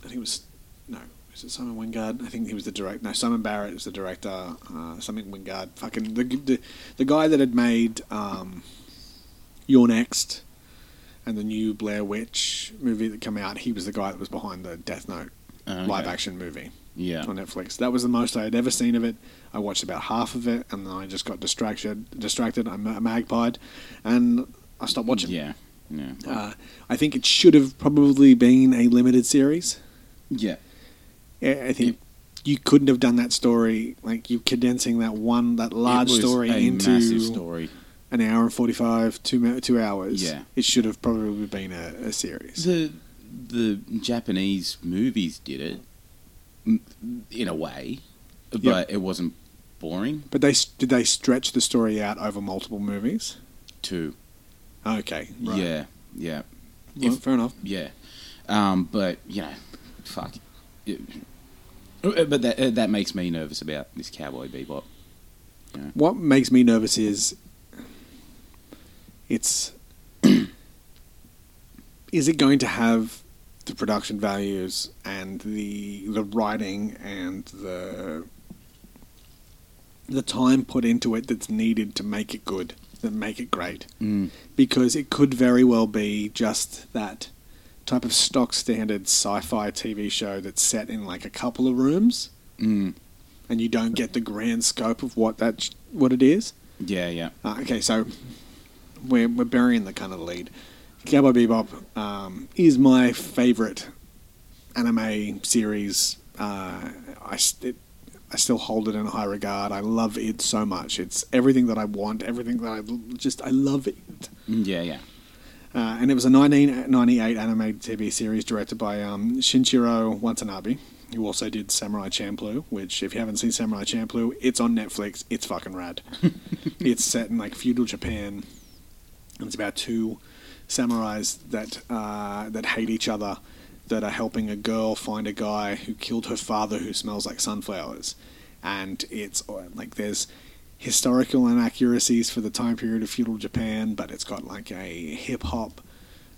I think it was no. Was it Simon Wingard? I think he was the director. No, Simon Barrett was the director. Uh, something Wingard. Fucking the, the the guy that had made um, You're Next and the new Blair Witch movie that came out. He was the guy that was behind the Death Note Okay. live action movie Yeah. on Netflix. That was the most I had ever seen of it. I watched about half of it, and then I just got distracted. Distracted. I ma- magpied, and I stopped watching. Yeah. Yeah. Uh, I think it should have probably been a limited series. yeah. I I think you couldn't have done that story like you condensing that one that large It story into massive story. An hour and forty five two two hours. Yeah. it should have probably been a, a series. The the Japanese movies did it in a way, but it wasn't boring. But they did they stretch the story out over multiple movies? Too. Okay, right. Yeah. Yeah. Well, If- fair enough. Yeah, um, but you know, fuck. It- uh, but that uh, that makes me nervous about this Cowboy Bebop. What makes me nervous is it's is it going to have the production values and the the writing and the the time put into it that's needed to make it good, that make it great. Mm. Because it could very well be just that type of stock standard sci-fi TV show that's set in like a couple of rooms Mm. and you don't get the grand scope of what that what it is. Yeah, yeah, Uh, okay, so we're we're burying the kind of lead. Cowboy Bebop um, is my favorite anime series. Uh, I st- I still hold it in high regard. I love it so much. It's everything that I want. Everything that I just I love it. Mm, yeah, yeah. Uh, and it was a 1998 animated TV series directed by um, Shinichiro Watanabe, who also did Samurai Champloo. Which, if you haven't seen Samurai Champloo, it's on Netflix. It's fucking rad. it's set in like feudal Japan, and it's about two samurais that uh, that hate each other, that are helping a girl find a guy who killed her father, who smells like sunflowers, and it's uh, like there's historical inaccuracies for the time period of feudal Japan, but it's got like a hip hop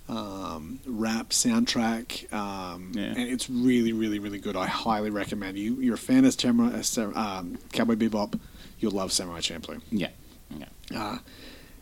um, rap soundtrack, um, Yeah. and it's really, really, really good. I highly recommend you. You're a fan of Samurai, uh, um, Cowboy Bebop, you'll love Samurai Champloo. Yeah. yeah. Uh,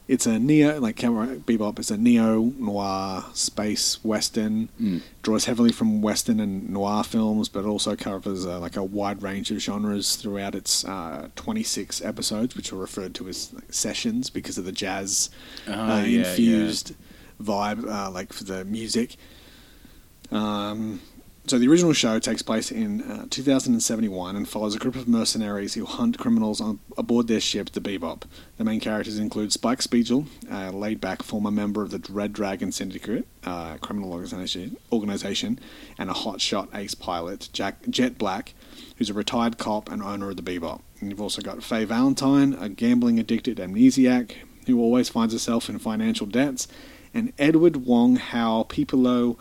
it's a neo, like Cowboy Bebop, it's a neo noir space western. Mm. Draws heavily from western and noir films, but also covers uh, like a wide range of genres throughout its uh, 26 episodes, which are referred to as like, sessions because of the jazz Oh, uh, yeah, infused vibe, uh, like for the music. Um, so the original show takes place in uh, 2071 and follows a group of mercenaries who hunt criminals on aboard their ship, the Bebop. The main characters include Spike Spiegel, a laid-back former member of the Red Dragon Syndicate, uh, criminal organization, organization, and a hotshot ace pilot, Jack, Jet Black, who's a retired cop and owner of the Bebop. And you've also got Faye Valentine, a gambling-addicted amnesiac who always finds herself in financial debts, and Edward Wong Hau Pepelu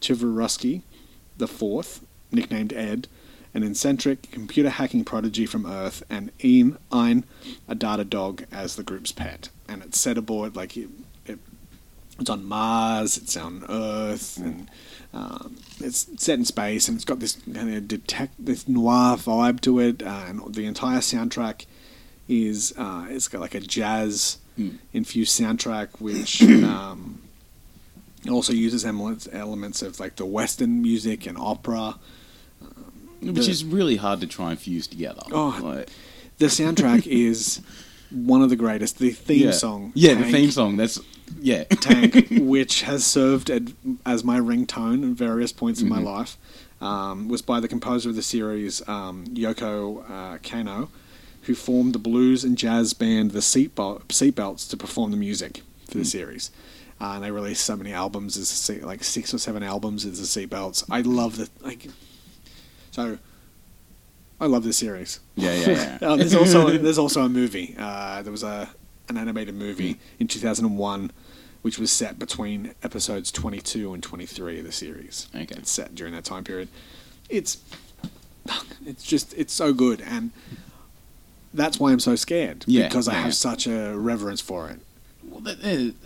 Chivarowski, the fourth, nicknamed Ed, an eccentric computer hacking prodigy from Earth, and Ian, Ein, a data dog, as the group's pet. And it's set aboard like it, it, it's on Mars, it's on Earth, and um, it's set in space, and it's got this kind of detect this noir vibe to it, uh, and the entire soundtrack is uh, it's got like a jazz infused soundtrack, which um, it also uses elements elements of like the Western music and opera. Which The- is really hard to try and fuse together. Oh, Like, The soundtrack is one of the greatest. The theme yeah. song, Yeah, the theme song. That's yeah. Tank, which has served as my ringtone at various points in my life, um, was by the composer of the series, um, Yoko uh, Kanno, who formed the blues and jazz band the Seatbel- Seatbelts to perform the music for the series. Uh, and they released so many albums, as like six or seven albums as the Seatbelts. I love the like. So, I love this series. Yeah, yeah, yeah. Uh, there's also there's also a movie. Uh, there was a an animated movie Hmm. in 2001, which was set between episodes 22 and 23 of the series. Okay. it's set during that time period. It's it's just it's so good, and that's why I'm so scared. Yeah, because I yeah, have such a reverence for it. Uh,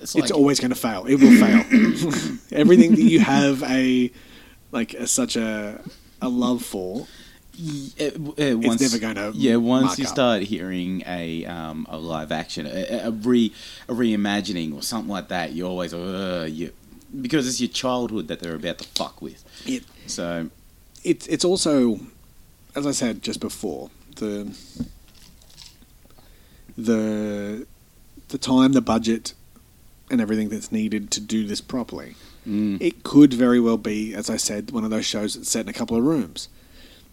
it's like it's always going to fail. It will fail. Everything that you have a like a, such a a love for it, uh, once, never gonna yeah. Once you up. start hearing a um, a live action, a, a re a reimagining or something like that, you're always uh, you because it's your childhood that they're about to fuck with. it. So it's it's also, as I said just before, the the the time, the budget, and everything that's needed to do this properly. mm, It could very well be, as I said, one of those shows that's set in a couple of rooms.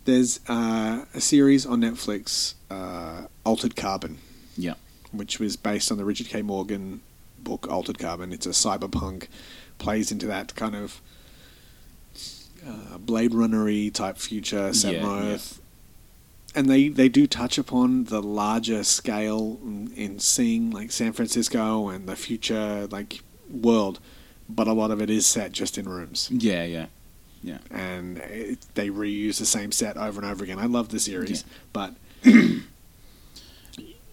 There's uh, a series on Netflix, uh, Altered Carbon, yeah, which was based on the Richard K. Morgan book Altered Carbon. It's a cyberpunk, plays into that kind of uh, Blade Runner-y type future set yeah. Earth. And they, they do touch upon the larger scale in, in seeing like San Francisco and the future like world, but a lot of it is set just in rooms, yeah, yeah, yeah. and it, they reuse the same set over and over again. I love the series, Yeah. but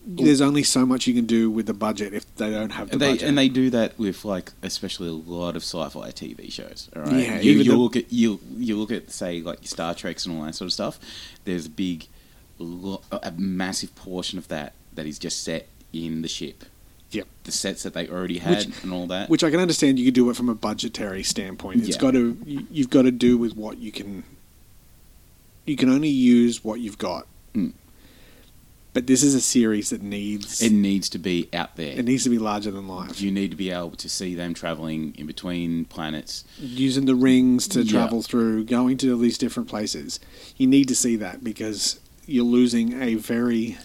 there's only so much you can do with the budget if they don't have the and they budget. and they do that with like especially a lot of sci-fi TV shows. All right, Yeah, you, you the- look at you you look at say like Star Treks and all that sort of stuff. There's big, lo- a massive portion of that that is just set in the ship. Yep. The sets that they already had Which- and all that. Which I can understand. You could do it from a budgetary standpoint. It's Yeah. got to. you- You've got to do with what you can. You can only use what you've got. Mm. But this is a series that needs. it needs to be out there. it needs to be larger than life. you need to be able to see them traveling in between planets. Using the rings to Yeah. travel through, going to all these different places. You need to see that because you're losing a very.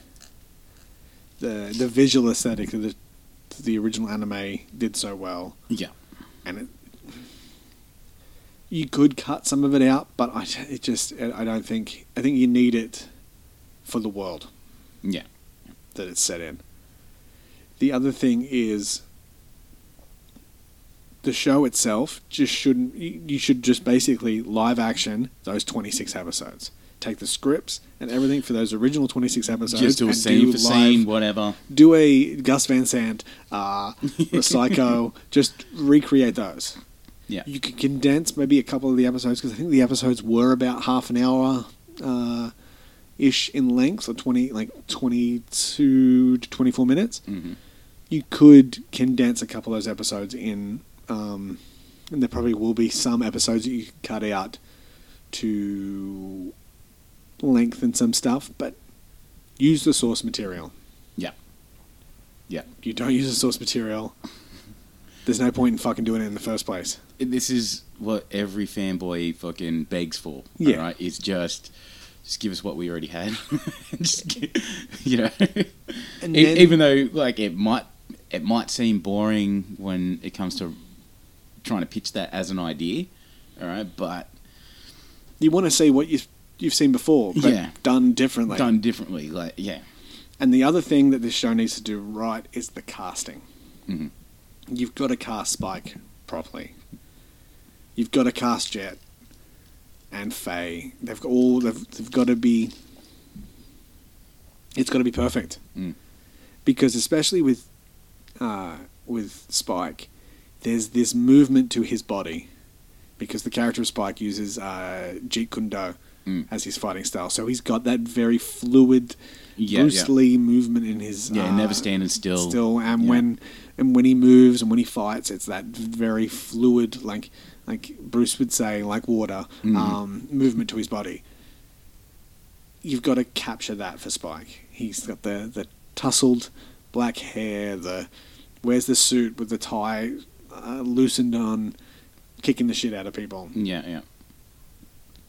The the visual aesthetic of the the original anime did so well. Yeah, and it, you could cut some of it out, but I it just I don't think I think you need it for the world yeah, that it's set in. The other thing is the show itself just shouldn't you you should just basically live action those 26 episodes. Take the scripts and everything for those original 26 episodes just do a and scene do for live- scene, whatever. do a Gus Van Sant, uh, Psycho, just recreate those. Yeah. You could condense maybe a couple of the episodes because I think the episodes were about half an hour uh, ish in length, or twenty like twenty two to twenty four minutes. hmm You could condense a couple of those episodes in, um, and there probably will be some episodes that you could cut out to lengthen some stuff, but use the source material. Yeah. Yeah. You don't use the source material. There's no point in fucking doing it in the first place. this is what every fanboy fucking begs for. Yeah. Right? It's just just give us what we already had. you know. And E- then- even though like it might it might seem boring when it comes to trying to pitch that as an idea. All right, but You want to see what you've you've seen before, but Yeah. done differently. done differently, like yeah. And the other thing that this show needs to do right is the casting. Mhm. You've got to cast Spike properly. You've got to cast Jet and Faye. They've got all. They've, they've got to be. It's got to be perfect. Mm. Because especially with, uh, with Spike, there's this movement to his body, because the character of Spike uses uh, Jeet Kune Do Mm. as his fighting style. So he's got that very fluid Yeah, Bruce yeah. Lee movement in his Yeah, uh, never standing still. still and Yeah. when and when he moves and when he fights it's that very fluid like like Bruce would say like water Mhm. um, movement to his body you've got to capture that for Spike he's got the the tousled black hair the wears the suit with the tie uh, loosened on kicking the shit out of people Yeah, yeah.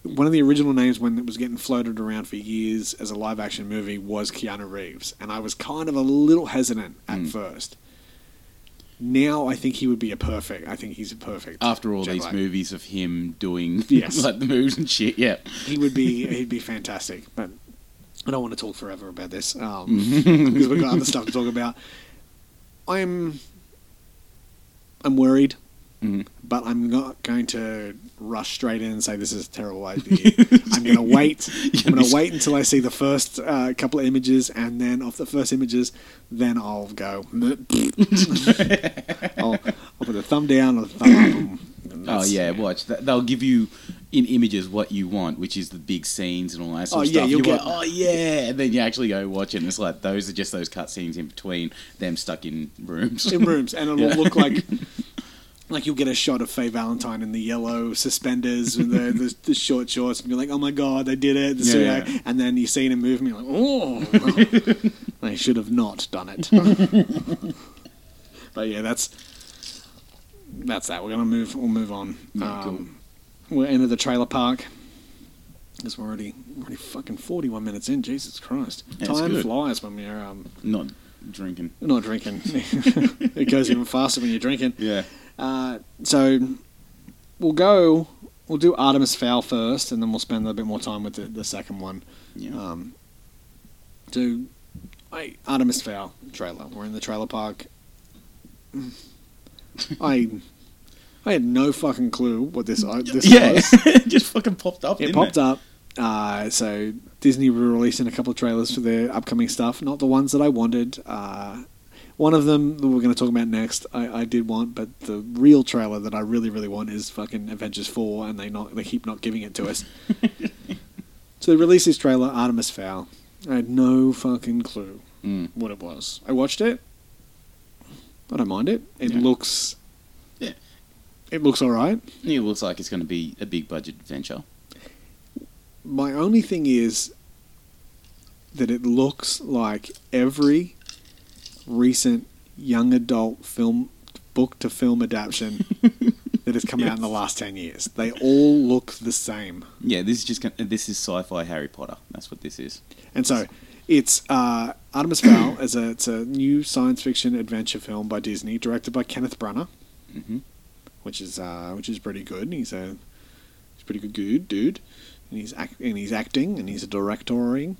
One of the original names when it was getting floated around for years as a live action movie was Keanu Reeves, and I was kind of a little hesitant at Mm. first. Now I think he would be a perfect. I think he's a perfect. After all Jet these movies of him doing Yes. like the moves and shit, yeah. he would be he'd be fantastic. But I don't want to talk forever about this um, because we've got other stuff to talk about. I'm I'm worried, Mhm. but I'm not going to rush straight in and say this is a terrible idea. I'm going to wait. I'm going to wait until I see the first uh, couple of images, and then off the first images, then I'll go. I'll, I'll put a thumb down or thumb up. Oh yeah, watch. Th- They'll give you in images what you want, which is the big scenes and all that sort Oh, of yeah, stuff. you'll you get- go, oh yeah, and then you actually go watch it, and it's like those are just those cut scenes in between them stuck in rooms. in rooms, and it'll Yeah. look like like you'll get a shot of Faye Valentine in the yellow suspenders and the, the, the short shorts, and you're like, "Oh my god, they did it!" The Yeah, yeah. And then you see it in movie, and you're like, "Oh, they should have not done it." but yeah, that's that's that. We're gonna move. We'll move on. Yeah, um, We're into the trailer park. Because we're already already fucking forty one minutes in. Jesus Christ, time flies when we're um, Not drinking. not drinking. it goes even faster when you're drinking. Yeah. Uh, so we'll go. We'll do Artemis Fowl first, and then we'll spend a little bit more time with the, the second one. Yeah. Um, so, I, Artemis Fowl trailer. We're in the trailer park. I I had no fucking clue what this this yeah. was. it just fucking popped up. It popped up. Uh, so Disney were releasing a couple of trailers for their upcoming stuff. Not the ones that I wanted. Uh, one of them that we're going to talk about next, I, I did want, but the real trailer that I really, really want is fucking Avengers Four, and they not they keep not giving it to us. so they released this trailer, Artemis Fowl. I had no fucking clue Mm. what it was. I watched it. I don't mind it. It Yeah. looks. Yeah. It looks all right. It looks like it's going to be a big budget adventure. My only thing is that it looks like every recent young adult film book to film adaptation that has come out in the last 10 years. They all look the same. Yeah, this is just this is sci-fi Harry Potter. That's what this is. And so it's uh, Artemis Fowl as a it's a new science fiction adventure film by Disney, directed by Kenneth Branagh, hmm which is uh, which is pretty good. He's a he's a pretty good dude, dude, and he's act, and he's acting and he's directoring.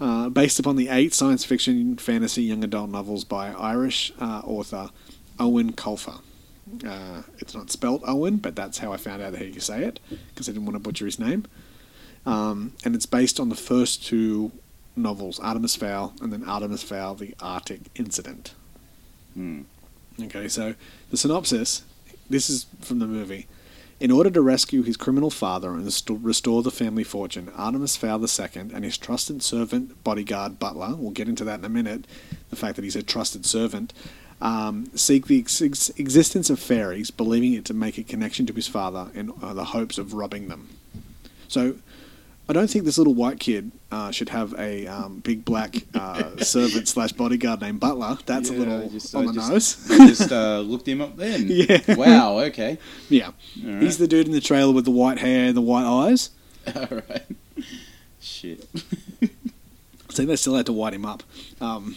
Uh, based upon the eight science fiction fantasy young adult novels by Irish uh, author Eoin Colfer. Uh, it's not spelt Owen, but that's how I found out how you say it because I didn't want to butcher his name. Um, and it's based on the first two novels, Artemis Fowl and then Artemis Fowl: The Arctic Incident. Hmm. Okay, so the synopsis this is from the movie. In order to rescue his criminal father and restore the family fortune, Artemis Fowl II and his trusted servant, bodyguard, butler, we'll get into that in a minute, the fact that he's a trusted servant, um, seek the ex- ex- existence of fairies, believing it to make a connection to his father in uh, the hopes of robbing them. So, I don't think this little white kid uh, should have a um, big black uh, servant slash bodyguard named Butler. That's a little just- on I the just- nose. I just uh, looked him up then. Yeah. Wow. Okay. yeah, right. he's the dude in the trailer with the white hair and the white eyes. All right. Shit. I think they still had to white him up. Um,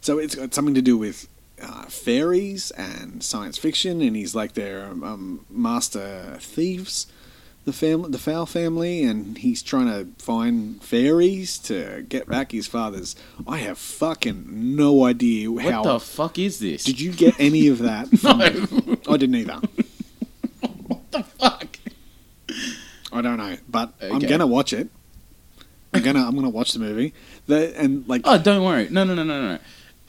so it's got something to do with uh, fairies and science fiction, and he's like their um, master thieves, the family, the Fowl family, and he's trying to find fairies to get back his father's. I have fucking no idea What how. the fuck is this? did you get any of that? No. I didn't either. what the fuck? I don't know, but I'm gonna watch it. I'm gonna I'm gonna watch the movie. The, and like Oh, don't worry. No, no, no, no, no.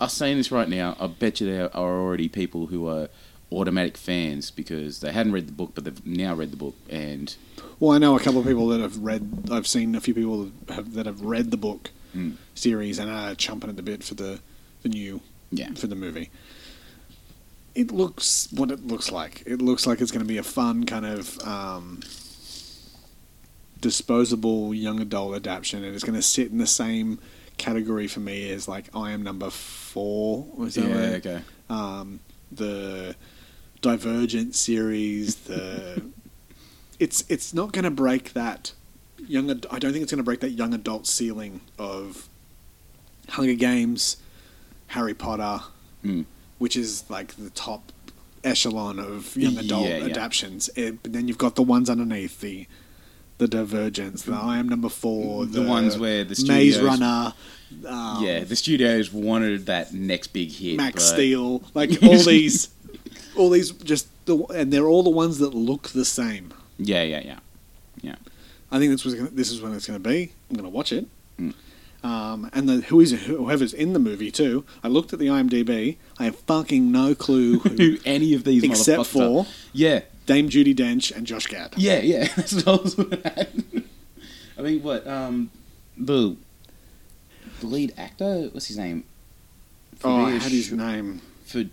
I'm saying this right now. I bet you there are already people who are automatic fans because they hadn't read the book, but they've now read the book. And well, I know a couple of people that have read. I've seen a few people that have, that have read the book Mm. series and are chomping at the bit for the the new yeah, for the movie. It looks what it looks like. It looks like it's going to be a fun kind of um, disposable young adult adaptation, and it's going to sit in the same category for me is like I am number four. Was that yeah, right? okay. um, the Divergent series. The it's it's not going to break that young. ad- I don't think it's going to break that young adult ceiling of Hunger Games, Harry Potter, Mm. which is like the top echelon of young adult Yeah, yeah. adaptations. It, but then you've got the ones underneath the. The Divergence, the I Am Number Four, The ones where the Maze Runner, um, yeah, the studios wanted that next big hit. Max Steel, like all these, all these just the, and they're all the ones that look the same. Yeah, yeah, yeah. Yeah. I think this was gonna, this is when it's going to be. I'm going to watch it. Mm. Um, and the who is whoever's in the movie too. I looked at the IMDb. I have fucking no clue who, Who any of these are. except for are. Yeah, Dame Judi Dench and Josh Gad. yeah, yeah. That's what I was looking. I mean, what? Um, the the lead actor. What's his name? Oh, I had his Sh- name. Fad-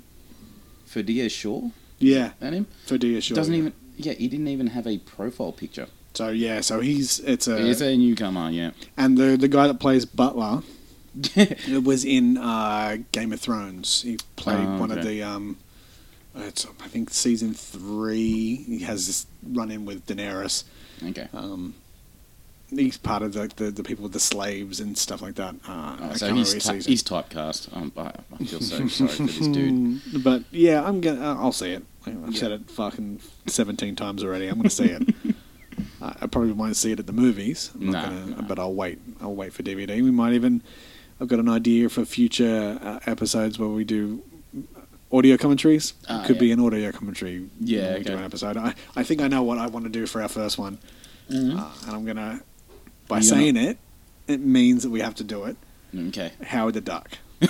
Ferdia Shaw. Yeah, That him? Ferdia Shaw. Doesn't yeah. even. Yeah, he didn't even have a profile picture. So yeah, so he's it's a He's a newcomer. Yeah. and the the guy that plays Butler It was in uh, Game of Thrones. He played Oh, one of the. Um, it's I think season three. He has this run in with Daenerys. okay. Um, he's part of the, the the people with the slaves and stuff like that. Uh, Oh, so he's, remember his ty- season. he's typecast. Um, I, I feel so sorry for this dude. But yeah, I'm gonna. uh, I'll see it. I've Yeah. said it fucking seventeen times already. I'm gonna see it. uh, I probably won't see it at the movies. I'm not No, gonna, no. but I'll wait. I'll wait for DVD. We might even. I've got an idea for future uh, episodes where we do audio commentaries. Ah, it could yeah. be an audio commentary. Yeah, we do an episode. I, I think I know what I want to do for our first one, Mhm. uh, and I'm gonna. By You're saying it, it means that we have to do it. Okay. Howard the Duck.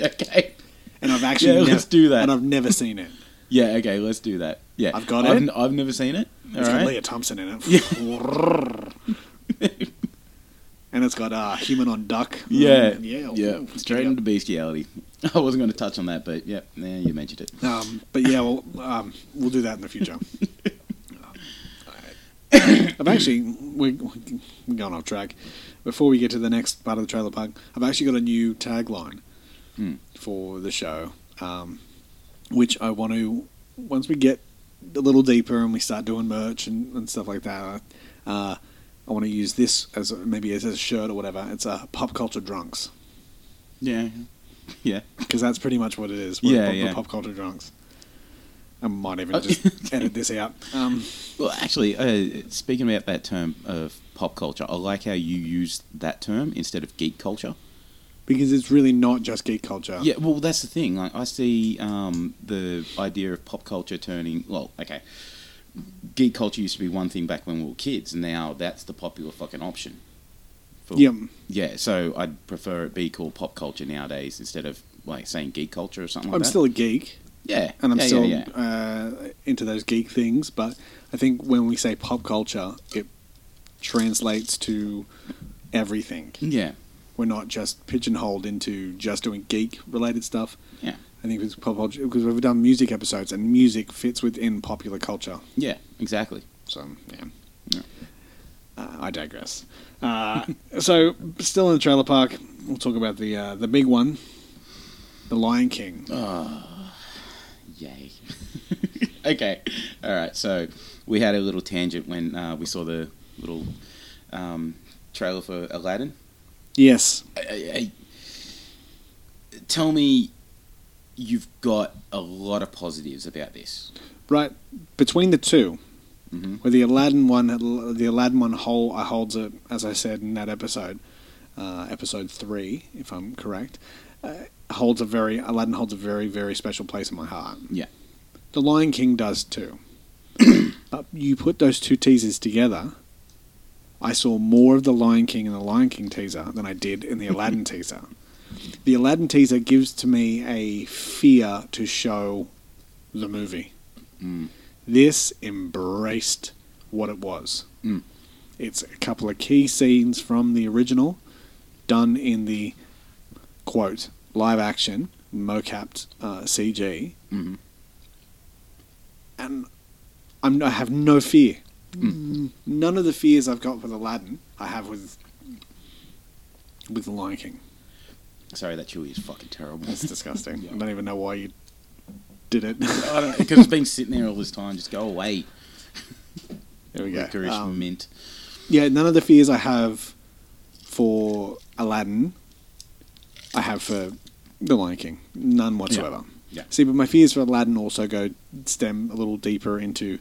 okay. And I've actually Yeah, nev- let's do that. And I've never seen it. Yeah. Okay. Let's do that. Yeah. I've got I've, it. I've never seen it. All It's got right. Lea Thompson in it. Yeah. and it's got uh, human on duck. Yeah. Yeah. Yeah. ooh, Straight into bestiality. I wasn't going to touch on that, but yeah, yeah, you mentioned it. Um, but yeah, well, um, we'll do that in the future. I've actually we're, we're going off track. Before we get to the next part of the trailer park, I've actually got a new tagline Hmm. for the show, um, which I want to once we get a little deeper and we start doing merch and, and stuff like that. Uh, I want to use this as a, maybe as a shirt or whatever. It's a pop culture drunks Yeah. Yeah. because that's pretty much what it is. We're Yeah, pop, yeah. pop culture drunks. I might even Oh. just edit this out. Um, Well, actually, uh, speaking about that term of pop culture, I like how you use that term instead of geek culture. because it's really not just geek culture. Yeah, well, that's the thing. Like, I see um, the idea of pop culture turning. Well, okay, geek culture used to be one thing back when we were kids, and now that's the popular fucking option. For- Yep. Yeah, so I'd prefer it be called pop culture nowadays instead of like saying geek culture or something like I'm that. still a geek, yeah, and I'm yeah, still yeah, yeah. Uh, into those geek things. But I think when we say pop culture, it translates to everything. yeah. We're not just pigeonholed into just doing geek related stuff. Yeah. I think it's pop culture because we've done music episodes, and music fits within popular culture. Yeah, exactly. So yeah, Yeah. Uh, I digress. Uh, so still in the trailer park, we'll talk about the uh, the big one, the Lion King. Yay. okay. All right. So we had a little tangent when uh, we saw the little um, trailer for Aladdin. Yes, I, I, I- tell me you've got a lot of positives about this. right between the 2 Mhm. where the Aladdin one, the Aladdin one whole uh, holds it, as I said in that episode, uh, episode three, if I'm correct, uh, holds a very Aladdin holds a very very special place in my heart. Yeah. The Lion King does too. but you put those two teasers together, I saw more of the Lion King in the Lion King teaser than I did in the Aladdin teaser. The Aladdin teaser gives to me a fear to show the movie. Mm. This embraced what it was. Mm. It's a couple of key scenes from the original done in the quote live action mocapped uh, CG, Mhm. and I'm, I have no fear. Mm. None of the fears I've got with Aladdin, I have with with the Lion King. Sorry, that chewy is fucking terrible. That's disgusting. I don't even know why you did it. I don't because it's been sitting there all this time. Just go away. there we go. Licorice Um, mint. yeah, none of the fears I have for Aladdin, I have for The Lion King. None whatsoever. Yeah. See, but my fears for Aladdin also go stem a little deeper into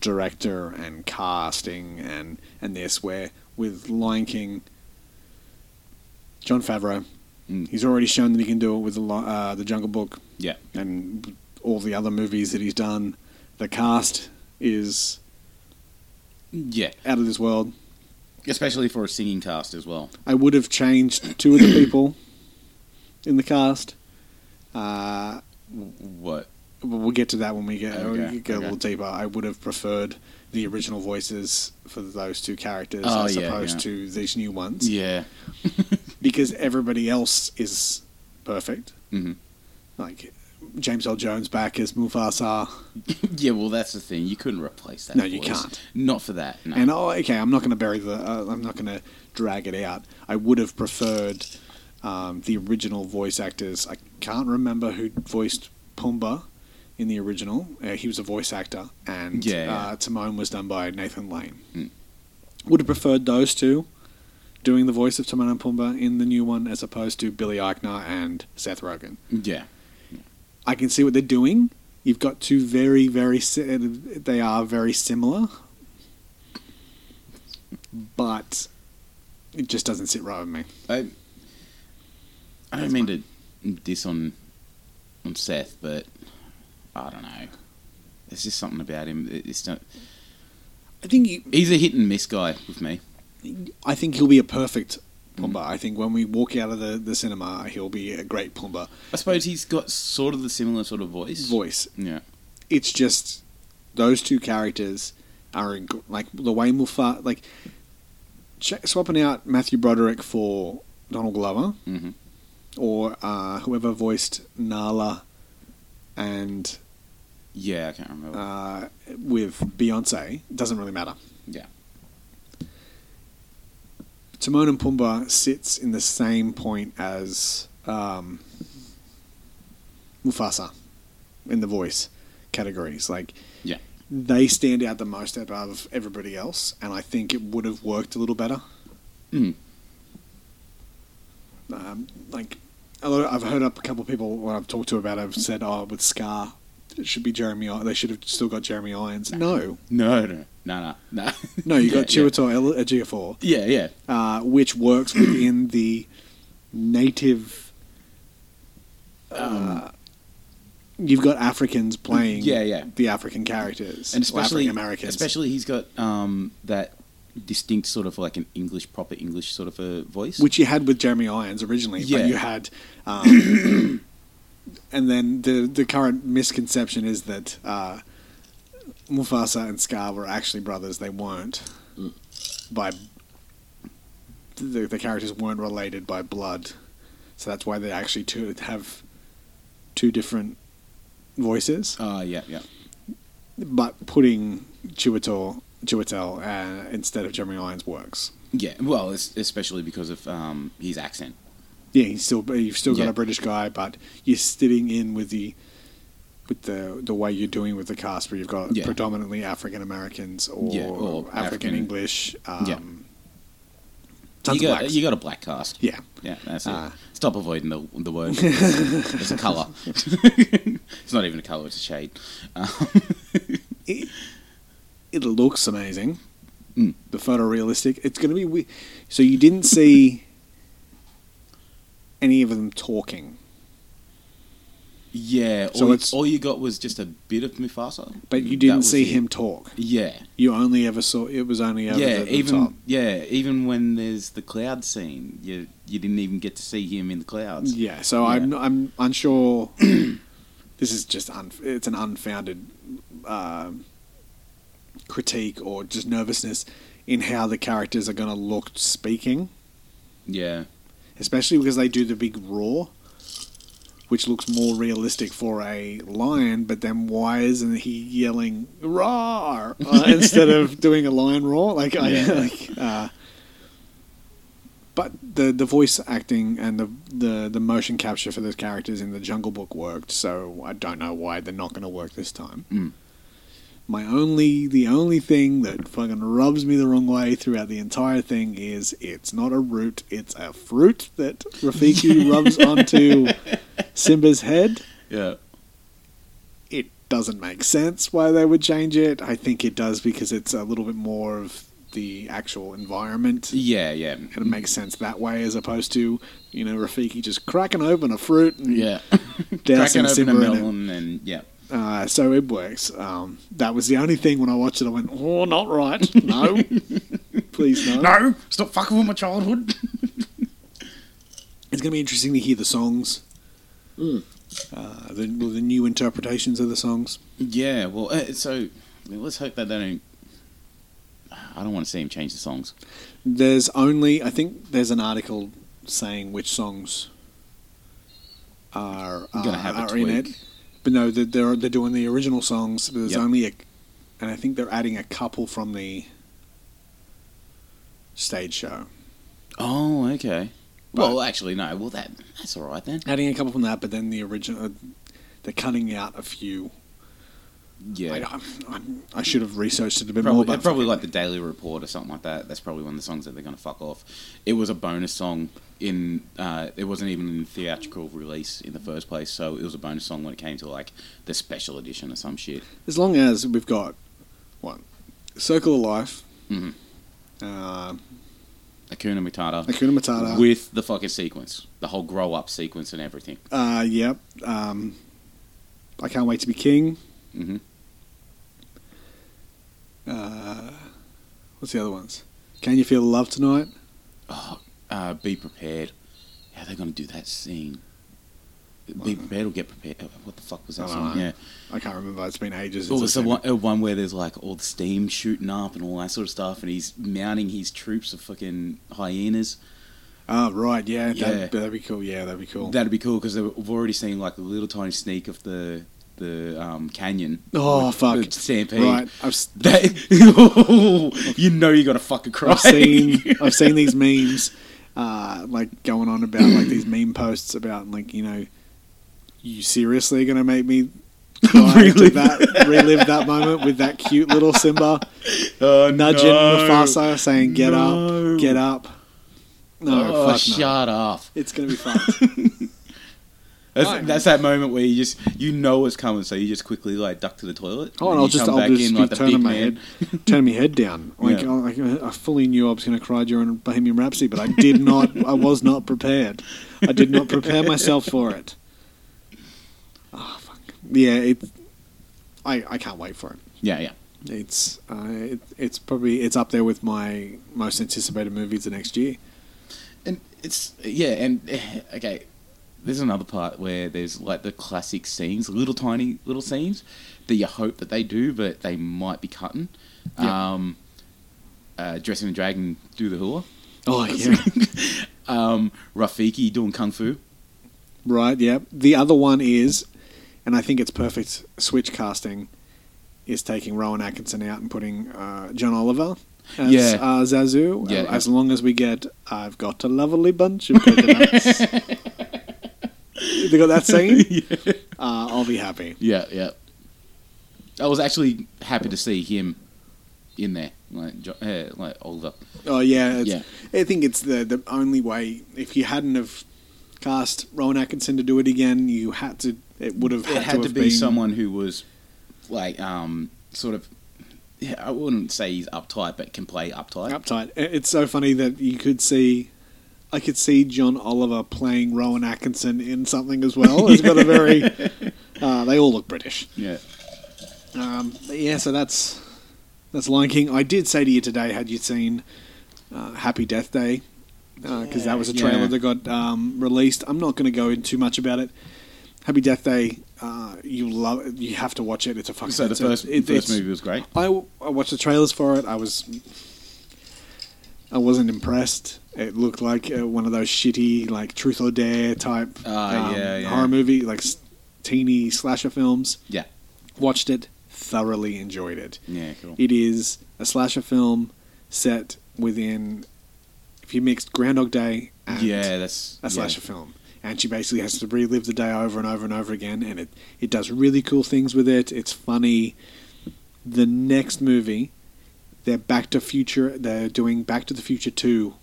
director and casting and and this, where with Lion King, Jon Favreau, Mm. he's already shown that he can do it with the uh, the Jungle Book Yeah. and all the other movies that he's done. The cast is Yeah. out of this world. Especially for a singing cast as well. I would have changed two of the people in the cast. Uh, What? we'll get to that when we get, Okay, we get a okay. little deeper. I would have preferred the original voices for those two characters Oh, as yeah, opposed yeah. to these new ones Yeah. because everybody else is perfect. Mhm. Like James Earl Jones back as Mufasa, yeah. Well, that's the thing. You couldn't replace that. No, you can't. Not for that. No. and oh, okay, I'm not going to bury the. Uh, I'm not going to drag it out. I would have preferred um, the original voice actors. I can't remember who voiced Pumbaa in the original. Uh, he was a voice actor, and Yeah, yeah. Uh, Timon was done by Nathan Lane. Mm. Would have preferred those two doing the voice of Timon and Pumbaa in the new one, as opposed to Billy Eichner and Seth Rogen. yeah. I can see what they're doing. You've got two very, very. si- They are very similar, but it just doesn't sit right with me. I. I don't mean to diss on on Seth, but I don't know. There's just something about him. it- It's not. I think you, He's a hit and miss guy with me. I think he'll be a perfect Pumbaa. I think when we walk out of the, the cinema, he'll be a great Pumbaa I suppose he's got sort of the similar sort of voice. voice. Yeah. It's just those two characters are in, like the way Mufa like ch- swapping out Matthew Broderick for Donald Glover. hmm or uh, whoever voiced Nala and Yeah, I can't remember. uh, with Beyonce doesn't really matter. Yeah. Timon and Pumbaa sits in the same point as um, Mufasa in the voice categories. Like, Yeah. they stand out the most of everybody else, and I think it would have worked a little better. Mm. um, like a lot of, I've heard up a couple of people when I've talked to about it have said, "Oh, with Scar, it should be Jeremy. They should have still got Jeremy Irons." No, No, no, no, no, no. no, you Yeah, got Chiwetel El- Ejiofor, Yeah, yeah. uh, which works within the native. Uh, you've got Africans playing, Yeah, yeah. the African characters, and especially Americans, Especially, he's got um, that distinct sort of like an English, proper English sort of a voice. which you had with Jeremy Irons originally, Yeah. but you had, um, and then the the current misconception is that uh, Mufasa and Scar were actually brothers. They weren't. Mm. By the, the characters weren't related by blood, so that's why they actually two have two different voices, Uh, yeah, yeah. but putting Chiwetel Chiwetel uh, instead of Jeremy Irons works. Yeah, well, es- especially because of um, his accent. Yeah, he's still you've still got Yeah. a British guy, but you're sitting in with the with the the way you're doing with the cast, where you've got Yeah. predominantly African Americans or, Yeah, or African African- English. Um, Yeah. you got you got a black cast. yeah, Yeah, that's it. Ah. Stop avoiding the the word. it's a color. it's not even a color; it's a shade. Um, it, it looks amazing. Mm. The photorealistic. It's going to be. We- so you didn't see any of them talking, yeah. So all, it's- all you got was just a bit of Mufasa, but you didn't see it. him talk. Yeah, You only ever saw. It was only over yeah. the, the even top. yeah, even when there's the cloud scene, you you didn't even get to see him in the clouds. Yeah, so Yeah. I'm I'm unsure. this is just un, it's an unfounded um, critique or just nervousness in how the characters are going to look speaking, Yeah, especially because they do the big roar, which looks more realistic for a lion. But then why isn't he yelling "roar" uh, instead of doing a lion roar? Like I Yeah. like. Uh, but the the voice acting and the, the the motion capture for those characters in the Jungle Book worked, so I don't know why they're not going to work this time. Mm. My only the only thing that fucking rubs me the wrong way throughout the entire thing is it's not a root, it's a fruit that Rafiki rubs onto Simba's head. yeah. It doesn't make sense why they would change it. I think it does because it's a little bit more of the actual environment Yeah, yeah, and it makes sense that way as opposed to you know Rafiki just cracking open a fruit and yeah. Cracking open a melon and yeah. Uh, so it works. Um, that was the only thing when I watched it. I went, "Oh, not right. No, please no." No, stop fucking with my childhood. It's going to be interesting to hear the songs, Mm. uh, the the new interpretations of the songs. yeah, well, uh, so let's hope that they don't. I don't want to see him change the songs. There's only, I think, there's an article saying which songs are You're gonna uh, have a are in it. But no, they're they're, they're doing the original songs. But there's Yep. only a, and I think they're adding a couple from the stage show. Oh, okay. But- well, actually, no. Well, that that's all right then. Adding a couple from that, but then the original, uh, they're cutting out a few. Yeah, I, I'm, I should have researched it a bit probably, more. But probably like the Daily Report or something like that. That's probably one of the songs that they're going to fuck off. It was a bonus song in. Uh, it wasn't even in theatrical release in the first place, so it was a bonus song when it came to like the special edition or some shit. as long as we've got what Circle of Life, Mhm. uh, Hakuna Matata Hakuna Matata, with the fucking sequence, the whole grow up sequence and everything. uh, yep. Um, I can't wait to be king. Mm-hmm. Uh, what's the other ones? Can you feel the love tonight? Oh, uh, be prepared. How they going to do that scene? Be prepared or get prepared. Uh, What the fuck was that song? know. Yeah. I can't remember. It's been ages. Oh, since the one, uh, one where there's like all the steam shooting up and all that sort of stuff, and he's mounting his troops of fucking hyenas. it. Oh, right. Yeah, Yeah. That'd, that'd be cool. Yeah, that'd be cool. That'd be cool because we've already seen like a little tiny sneak of the the um, canyon. oh, with- fuck. with Stampede. Right. I've, s- That, you know you're gonna fucking cry. I've seen I've seen these memes, uh, like going on about like these meme posts about like you know, you seriously gonna make me Relive that relive that moment with that cute little Simba Oh, nudging no. Mufasa saying get No. up, get up. No, oh, fuck no. shut up. It's gonna be fun. That's, Right. that's that moment where you just you know it's coming, so you just quickly like duck to the toilet. Oh, and and I'll just I'll back just in like turning my man. head, turning my head down. Like, Yeah. I, I fully knew I was going to cry during Bohemian Rhapsody, but I did not. I was not prepared. I did not prepare myself for it. Yeah, it. I I can't wait for it. Yeah, yeah. It's uh, it, it's probably it's up there with my most anticipated movies the next year. And it's yeah, and okay. There's another part where there's like the classic scenes, little tiny little scenes that you hope that they do, but they might be cutting. Yeah. Um, uh, dressing the dragon, do the hula. Oh yeah, um, Rafiki doing kung fu. Right, Yeah. The other one is, and I think it's perfect switch casting, is taking Rowan Atkinson out and putting uh, John Oliver as Yeah. uh, Zazu. Yeah. Uh, as long as we get, I've got a lovely bunch of coconuts. they got that scene? Uh, I'll be happy. Yeah, yeah. I was actually happy to see him in there, like uh, like Oliver. Oh yeah, it's, Yeah. I think it's the the only way. If you hadn't have cast Rowan Atkinson to do it again, you had to. It would have had, It had to, be been someone who was like um sort of. Yeah, I wouldn't say he's uptight, but can play uptight. uptight. It's so funny that you could see. I could see John Oliver playing Rowan Atkinson in something as well. It's got a very. Uh, they all look British. Yeah. Um, yeah, so that's that's Lion King. I did say to you today, had you seen uh, Happy Death Day? Because that was a trailer Yeah. that got um, released. I'm not going to go into too much about it. Happy Death Day, uh, you love, it. you have to watch it. It's a fucking. So the first it- first movie was great. I, I watched the trailers for it. I was I wasn't impressed. It looked like uh, one of those shitty like Truth or Dare type Ah, um, yeah, yeah. horror movie, like teeny slasher films. Yeah. Watched it, thoroughly enjoyed it. Yeah, cool. It is a slasher film set within. You mixed Groundhog Day and yeah, that's a yeah. slasher film. And she basically has to relive the day over and over and over again, and it, it does really cool things with it. It's funny. The next movie, they're Back to Future. They're doing Back to the Future two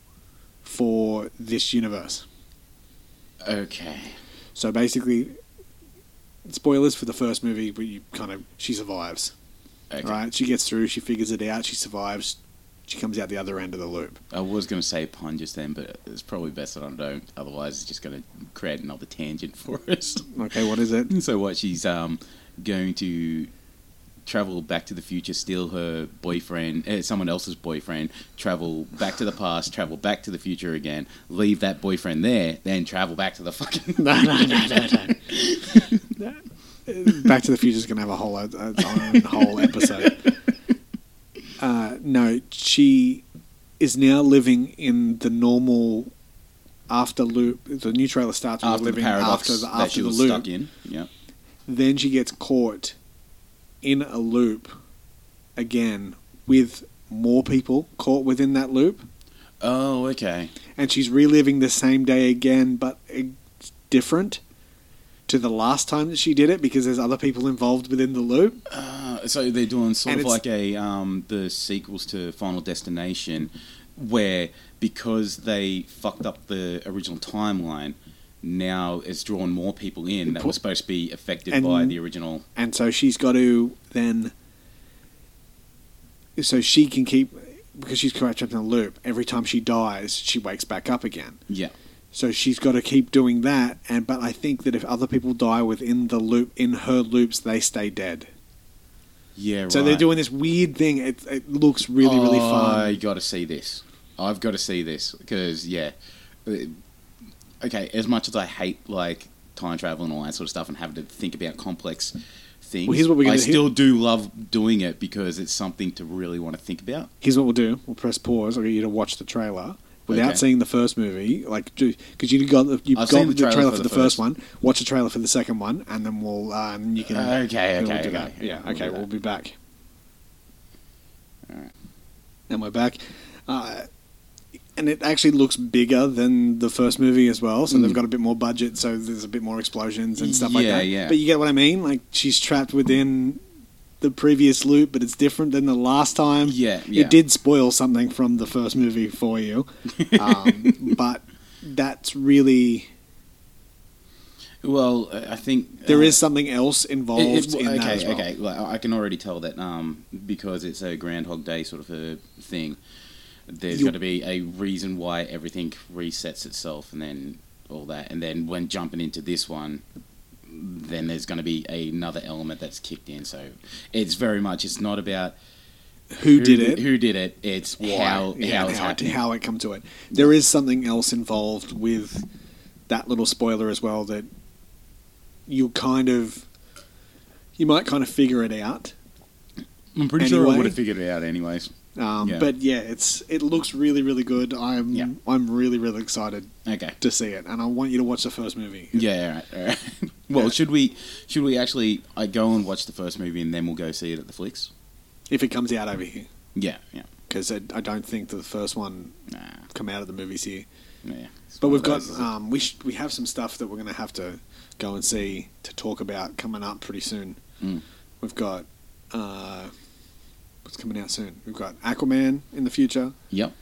for this universe. Okay. So basically, spoilers for the first movie, but you kind of she survives. Okay. Right? She gets through. She figures it out. She survives. She comes out the other end of the loop. I was going to say pun just then, but it's probably best that I don't. Otherwise, it's just going to create another tangent for us. Okay, what is it? so what? She's um going to travel back to the future, steal her boyfriend, uh, someone else's boyfriend, travel back to the past, travel back to the future again, leave that boyfriend there, then travel back to the fucking. no, no, no, no, no. Back to the Future is going to have a whole its own whole episode. Uh, no, she is now living in the normal after loop. The new trailer starts with after the living paradox after the, that she the was loop. stuck in. Yeah. Then she gets caught in a loop again with more people caught within that loop, Oh, okay. and she's reliving the same day again, but it's different to the last time that she did it because there's other people involved within the loop. Uh, so they're doing sort And of like a um, the sequels to Final Destination, where because they fucked up the original timeline, now it's drawn more people in that were supposed to be affected And- by the original. and so she's got to then so she can keep because she's trapped in a loop every time she dies she wakes back up again Yeah. So she's got to keep doing that and but i think that if other people die within the loop in her loops they stay dead Yeah. so they're doing this weird thing it, it looks really really fun. I got to see this. I've got to see this because yeah. Uh, Okay, as much as I hate like time travel and all that sort of stuff, and having to think about complex things, Well, here's what we're I gonna- I still do love doing it because it's something to really want to think about. here's what we'll do we'll press pause i'll get you to watch the trailer without Okay. seeing the first movie like because you got the, you've I've got the, the trailer, trailer for for the first first. one watch the trailer for the second one and then we'll and you can Okay, and we'll okay, that. okay. yeah We'll okay we'll be back Alright. and we're back uh, and it actually looks bigger than the first movie as well so they've Mm. got a bit more budget so there's a bit more explosions and stuff like Yeah, that yeah. but you get what i mean like she's trapped within the previous loop but it's different than the last time Yeah, yeah. it did spoil something from the first movie for you, um, but that's really Well, I think there uh, is something else involved It- it- in okay, well. okay. Like, I can already tell that um, because it's a Groundhog Day sort of a thing. There's got to be a reason why everything resets itself, and then all that, and then when jumping into this one, then there's going to be another element that's kicked in. So it's very much. It's not about Who, did it? Who did it? It's why, how yeah, how it's how, it, happening. how it come to it. There is something else involved with that little spoiler as well that you kind of you might kind of figure it out. I'm pretty sure I would have figured it out anyways. Um, Yeah. But yeah, it's it looks really really good. I'm Yeah. I'm really really excited Okay. to see it, and I want you to watch the first movie. Yeah, all right, all right. well, Yeah. should we should we actually I go and watch the first movie and then we'll go see it at the flicks? If it comes out over here, Yeah, yeah. because I, I don't think the first one Nah, come out of the movies here. yeah. But we've got those, um, we sh- we have some stuff that we're going to have to go and see to talk about coming up pretty soon. Mm. We've got uh, what's coming out soon. We've got Aquaman in the future. Yep.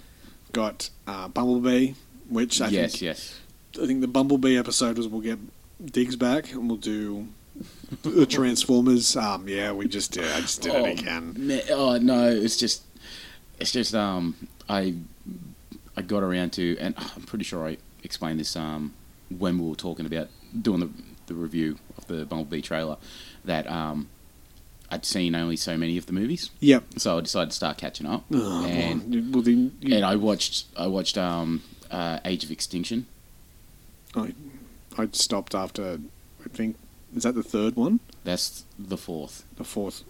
Got uh, Bumblebee, which I yes, think yes. I think the Bumblebee episode was we'll get Diggs back and we'll do the Transformers. Um, yeah, we just did. I just did oh, it again. ma- oh no, it's just it's just um I I got around to and I'm pretty sure I explained this um when we were talking about doing the the review of the Bumblebee trailer that um I'd seen only so many of the movies, Yep. so I decided to start catching up. Oh, and well, then you- and I watched I watched um uh, Age of Extinction. I, I stopped after. I think is that the third one, That's the fourth. the fourth.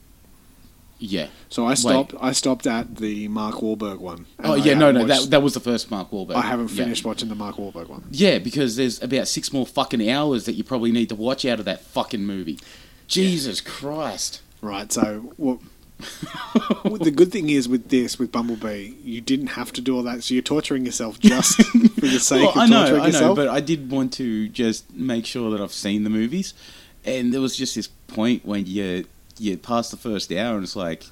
Yeah. So I stopped. I stopped at the Mark Wahlberg one. Oh I yeah, no, no, watched- that that was the first Mark Wahlberg. I haven't Yeah. finished watching the Mark Wahlberg one. Yeah, because there's about six more fucking hours that you probably need to watch out of that fucking movie. Jesus Christ. Right. So what? the good thing is with this, with Bumblebee, you didn't have to do all that. So you're torturing yourself just for the sake Well, of I know, torturing I know, yourself. but I did want to just make sure that I've seen the movies, and there was just this point when you you pass the first hour, and it's like,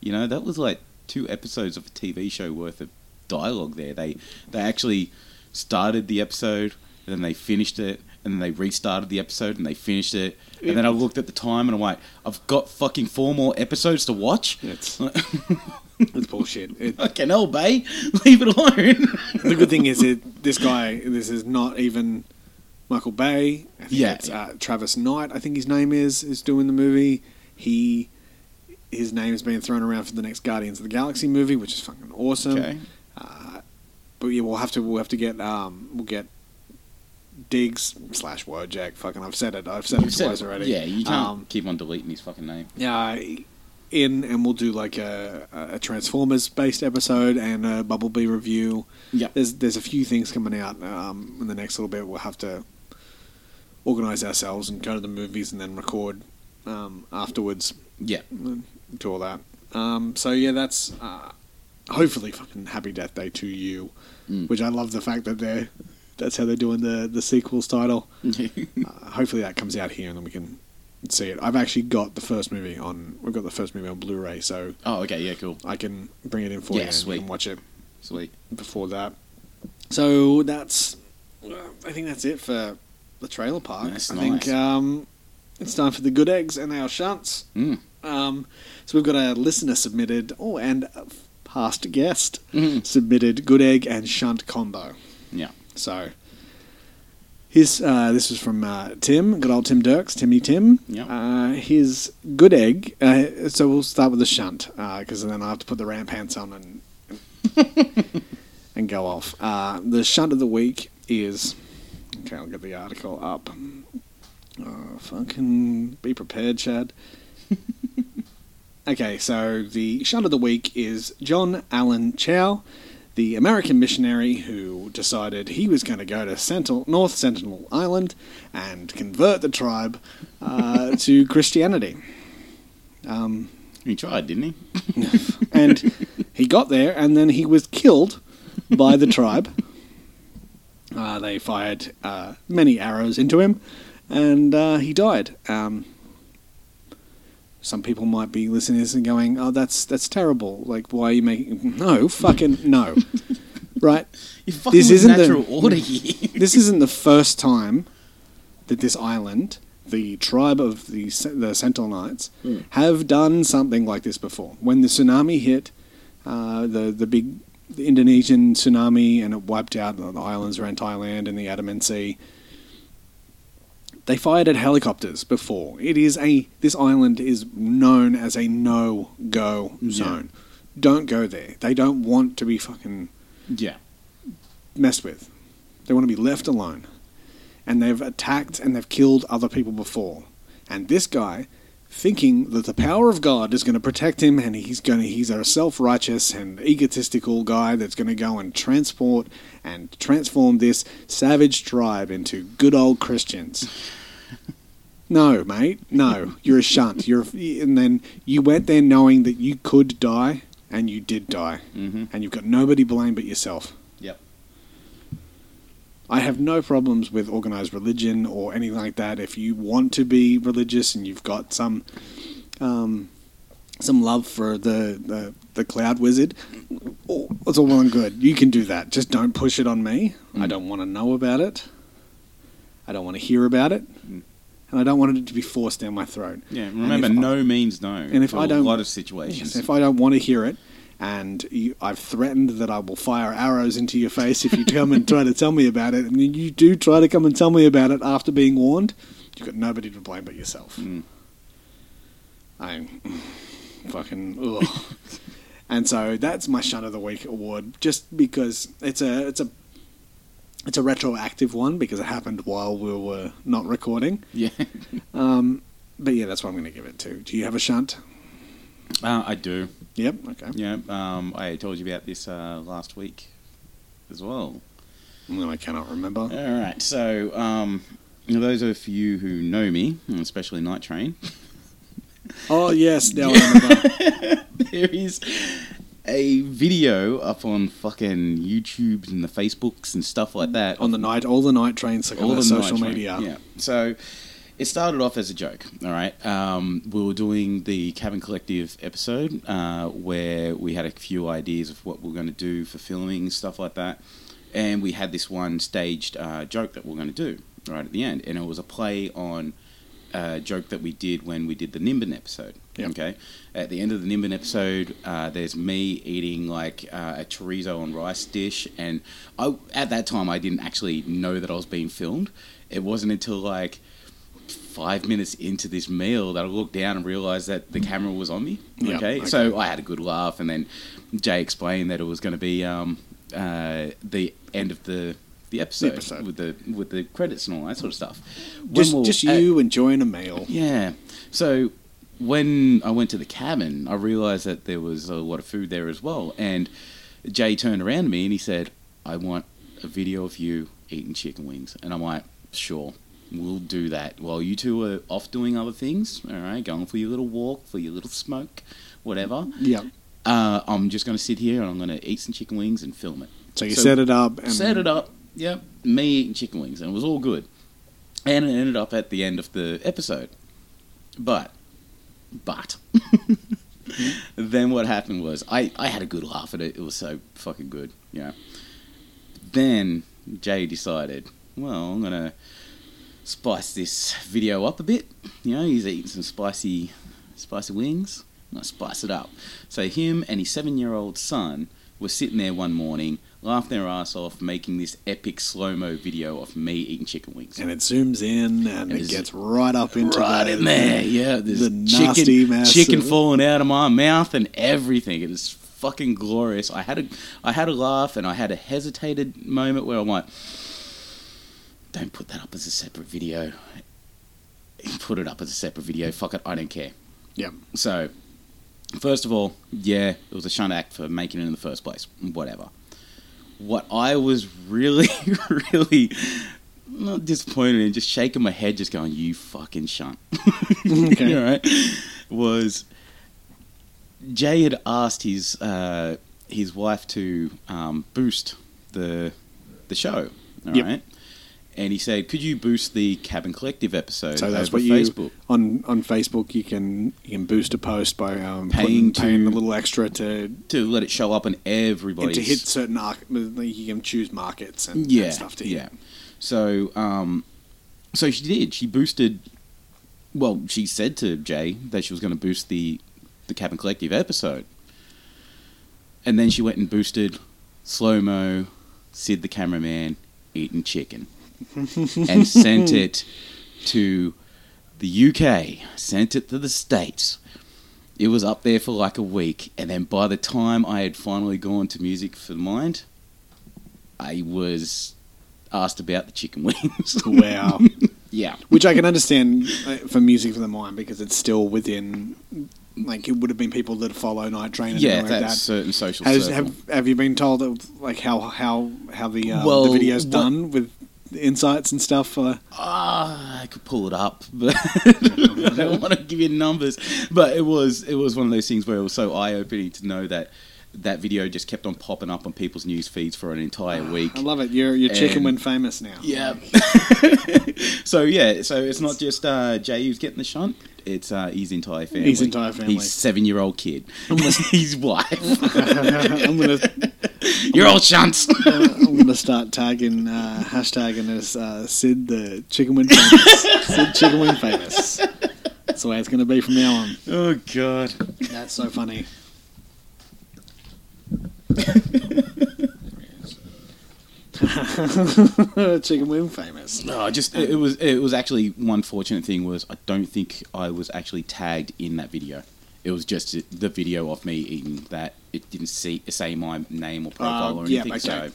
you know, that was like two episodes of a TV show worth of dialogue. There, they they actually started the episode, and then they finished it, and then they restarted the episode, and they finished it, and then I looked at the time, and I'm like, I've got fucking four more episodes to watch. It's, it's bullshit. It, Fucking hell, Bay, leave it alone. the good thing is it, this guy. This is not even Michael Bay. I think Yeah. it's, uh, Travis Knight. I think his name is is doing the movie. He his name is being thrown around for the next Guardians of the Galaxy movie, which is fucking awesome. okay. Uh, but yeah, we'll have to we'll have to get um we'll get Diggs slash Wojak. Fucking, I've said it. I've said it You've said twice it. already. Yeah, you can't Um, keep on deleting his fucking name. yeah, in and we'll do like a, a Transformers based episode and a Bumblebee review. Yeah. There's there's a few things coming out um, in the next little bit. We'll have to organize ourselves and go to the movies and then record um, afterwards. Yeah. Do all that. Um, so yeah, that's uh, hopefully fucking Happy Death Day to you, Mm. which I love the fact that they're that's how they're doing the the sequels title. Uh, hopefully that comes out here and then we can see it. I've actually got the first movie on. We've got the first movie on Blu-ray, so oh, okay, yeah, cool. I can bring it in for Yeah, you and sweet. you can watch it Sweet. before that. So that's. I think that's it for the trailer park. That's I think um, it's time for the good eggs and our shunts. Mm. Um, so we've got a listener submitted, oh, and a past guest Mhm. submitted good egg and shunt combo. Yeah. So his uh, this was from uh, Tim, good old Tim Dirks, Timmy Tim. Yep. Uh, his good egg. Uh, so we'll start with the shunt because then I have to put the ram pants on and and go off. Uh, the shunt of the week is okay. I'll get the article up. Uh, fucking be prepared, Chad. okay, so the shunt of the week is John Allen Chau the American missionary who decided he was going to go to Sentinel, North Sentinel Island and convert the tribe uh, to Christianity. Um, He tried, didn't he? and he got there, and then he was killed by the tribe. Uh, they fired uh, many arrows into him, and uh, he died. Um, some people might be listening to this and going, "Oh, that's that's terrible. Like, why are you making?" No, fucking no. right? You fucking This isn't the- order here. This isn't the first time that this island, the tribe of the the Sentinelites, Mm. have done something like this before. When the tsunami hit, uh, the the big the Indonesian tsunami, and it wiped out the islands around Thailand and the Andaman Sea. They fired at helicopters before. It is a this island is known as a no go Yeah. zone. Don't go there. They don't want to be fucking yeah. messed with. They want to be left alone. And they've attacked and they've killed other people before. And this guy thinking that the power of God is going to protect him, and he's going to he's a self-righteous and egotistical guy that's going to go and transport and transform this savage tribe into good old Christians. No, mate. No, you're a shunt. You're, and then you went there knowing that you could die, and you did die, Mm-hmm. and you've got nobody to blame but yourself. Yep. I have no problems with organized religion or anything like that. If you want to be religious and you've got some um, some love for the, the, the cloud wizard, it's all well and good. You can do that. Just don't push it on me. I Mm. don't want to know about it. I don't want to hear about it. Mm. And I don't want it to be forced down my throat. Yeah. Remember, if I- no means no. and if I don't- a lot of situations. If I don't want to hear it, and you, I've threatened that I will fire arrows into your face if you come and try to tell me about it, and you do try to come and tell me about it after being warned, you've got nobody to blame but yourself. Mm. I'm fucking ugh. and so that's my Shun of the Week award, just because it's a it's a it's a retroactive one because it happened while we were not recording. yeah. Um, but yeah, that's what I'm going to give it to. Do you have a shunt? Uh, I do. Yep. Okay. Yeah. Um, I told you about this uh, last week as well. No, I cannot remember. All right. So, um, those of you who know me, especially Night Train, Oh yes, now I remember. there is a video up on fucking YouTube and the Facebooks and stuff like that. on the night, all the night trains, like all the social Night Train. media. Yeah. So it started off as a joke. All right. Um, we were doing the Cabin Collective episode uh, where we had a few ideas of what we are going to do for filming and stuff like that, and we had this one staged uh, joke that we are going to do right at the end, and it was a play on. A joke that we did when we did the Nimbin episode. Yep. Okay, at the end of the Nimbin episode, uh, there's me eating like uh, a chorizo and rice dish, and I at that time I didn't actually know that I was being filmed. It wasn't until like five minutes into this meal that I looked down and realized that the camera was on me. Yep, Okay, okay. so I had a good laugh, and then Jay explained that it was going to be um, uh, the end of the. The episode, episode. with the with the credits and all that sort of stuff. When Just, we'll- just uh, you enjoying a meal. yeah. So when I went to the cabin, I realized that there was a lot of food there as well. And Jay turned around to me and he said, I want a video of you eating chicken wings. And I'm like, sure, we'll do that. While you two are off doing other things, all right, going for your little walk, for your little smoke, whatever, Yeah. uh, I'm just going to sit here and I'm going to eat some chicken wings and film it. So you So- set it up and Set it up. Yep. Me eating chicken wings, and it was all good. And it ended up at the end of the episode. But, but, then what happened was I, I had a good laugh at it. It was so fucking good, you know. Then Jay decided, well, I'm gonna spice this video up a bit. You know, he's eating some spicy, spicy wings. I'm gonna spice it up. So him and his seven-year-old son were sitting there one morning, laughing their ass off, making this epic slow-mo video of me eating chicken wings. and it zooms in and it gets right up into right the, in there, yeah. There's the nasty chicken, chicken falling out of my mouth and everything. It is fucking glorious. I had a, I had a laugh and I had a hesitated moment where I'm like, don't put that up as a separate video. Put it up as a separate video. Fuck it, I don't care. Yep. So, first of all, yeah, it was a shunt act for making it in the first place. Whatever. What I was really, really not disappointed in, just shaking my head, just going, "You fucking shunt." Okay. All right. Was Jay had asked his uh, his wife to um, boost the the show. all right, Yep. And he said, "Could you boost the Cabin Collective episode So that's what you Facebook?" on on Facebook. You can you can boost a post by um, Paying putting, paying a little extra to to let it show up on and everybody's to hit certain. You can choose markets and, and stuff to hit. yeah. So um, so she did. She boosted. Well, she said to Jay that she was going to boost the the Cabin Collective episode, and then she went and boosted slow mo, Sid the cameraman eating chicken, and sent it to the UK. Sent it to the states. It was up there for like a week, and then by the time I had finally gone to Music for the Mind, I was asked about the chicken wings. Wow. Yeah. which I can understand for music for the mind because it's still within. Like it would have been people that follow Night Train and Yeah, like that certain social Has, have have you been told of like how how how the um, Well, the video's what- done with insights and stuff? Uh, Ah, I could pull it up, but I don't want to give you numbers. But it was it was one of those things where it was so eye opening to know that that video just kept on popping up on people's news feeds for an entire week. I love it. You're you're chicken when famous now. Yeah. so yeah, so it's not just uh, Jay who's getting the shunt; it's uh, his entire family. His entire family. His seven-year-old kid. his wife. I'm gonna You're all shunts. I'm gonna start tagging uh, hashtagging as uh, Sid the chicken wing famous. Sid chicken wing famous. That's the way it's gonna be from now on. oh God. That's so funny. chicken wing famous. No, I just it, it was it was actually one fortunate thing was I don't think I was actually tagged in that video. It was just the video of me eating that. It didn't see say my name or profile Uh, or yeah, anything. okay. So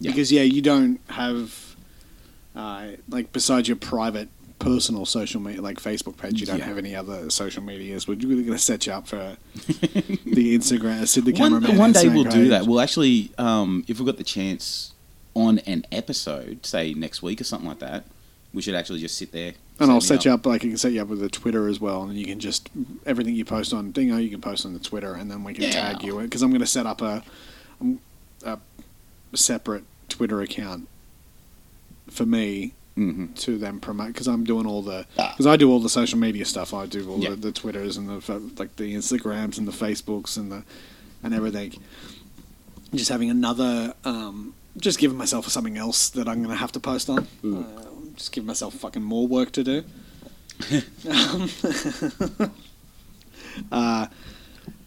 Yeah. Because yeah, you don't have uh, like besides your private personal social media like Facebook page, you don't Yeah. have any other social medias. We're really going to set you up for the Instagram. Sid the one, cameraman. one day Instagram we'll do that. We'll actually, um, if we've got the chance on an episode, say next week or something like that, we should actually just sit there. And I'll set set you up like I can set you up with a Twitter as well, and you can just everything you post on Dingo, you can post on the Twitter, and then we can Yeah. tag you because I'm going to set up a, um, a separate Twitter account for me hmm to then promote because I'm doing all the because I do all the social media stuff. I do all Yeah. the, the Twitters and the like the Instagrams and the Facebooks and the and everything. Just having another, um, just giving myself something else that I'm going to have to post on. Mm. Uh, just give myself fucking more work to do. um, uh,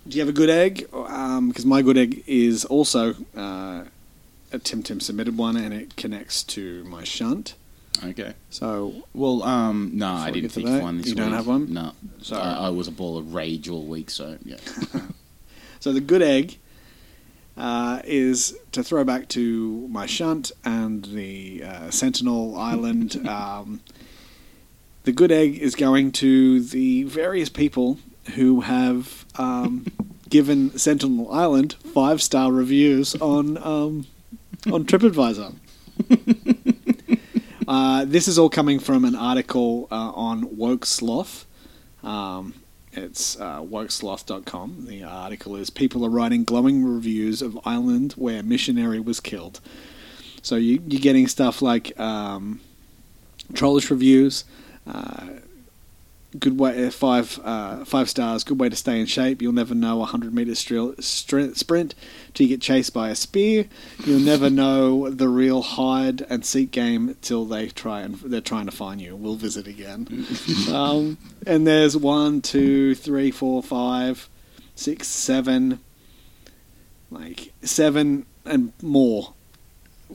do you have a good egg? Because my good egg is also uh, a Tim Tim submitted one, and it connects to my shunt. Okay. So Well, um, no, I didn't think of one this you don't have one? No. So- I, I was a ball of rage all week, so yeah. So the good egg uh, is to throw back to my shunt and the uh, Sentinel Island. Um, the good egg is going to the various people who have um, given Sentinel Island five star reviews on um, on TripAdvisor. uh, this is all coming from an article uh, on Woke Sloth. Um, it's uh, wokesloth.com. The article is People are writing glowing reviews of island where missionary was killed. So you, you're getting stuff like um, trollish reviews, uh, good way uh, five uh, five stars, good way to stay in shape. You'll never know a hundred meter stril- str- sprint till you get chased by a spear. You'll never know the real hide and seek game till they try and they're trying to find you. We'll visit again. um, and there's one, two, three, four, five, six, seven, like seven and more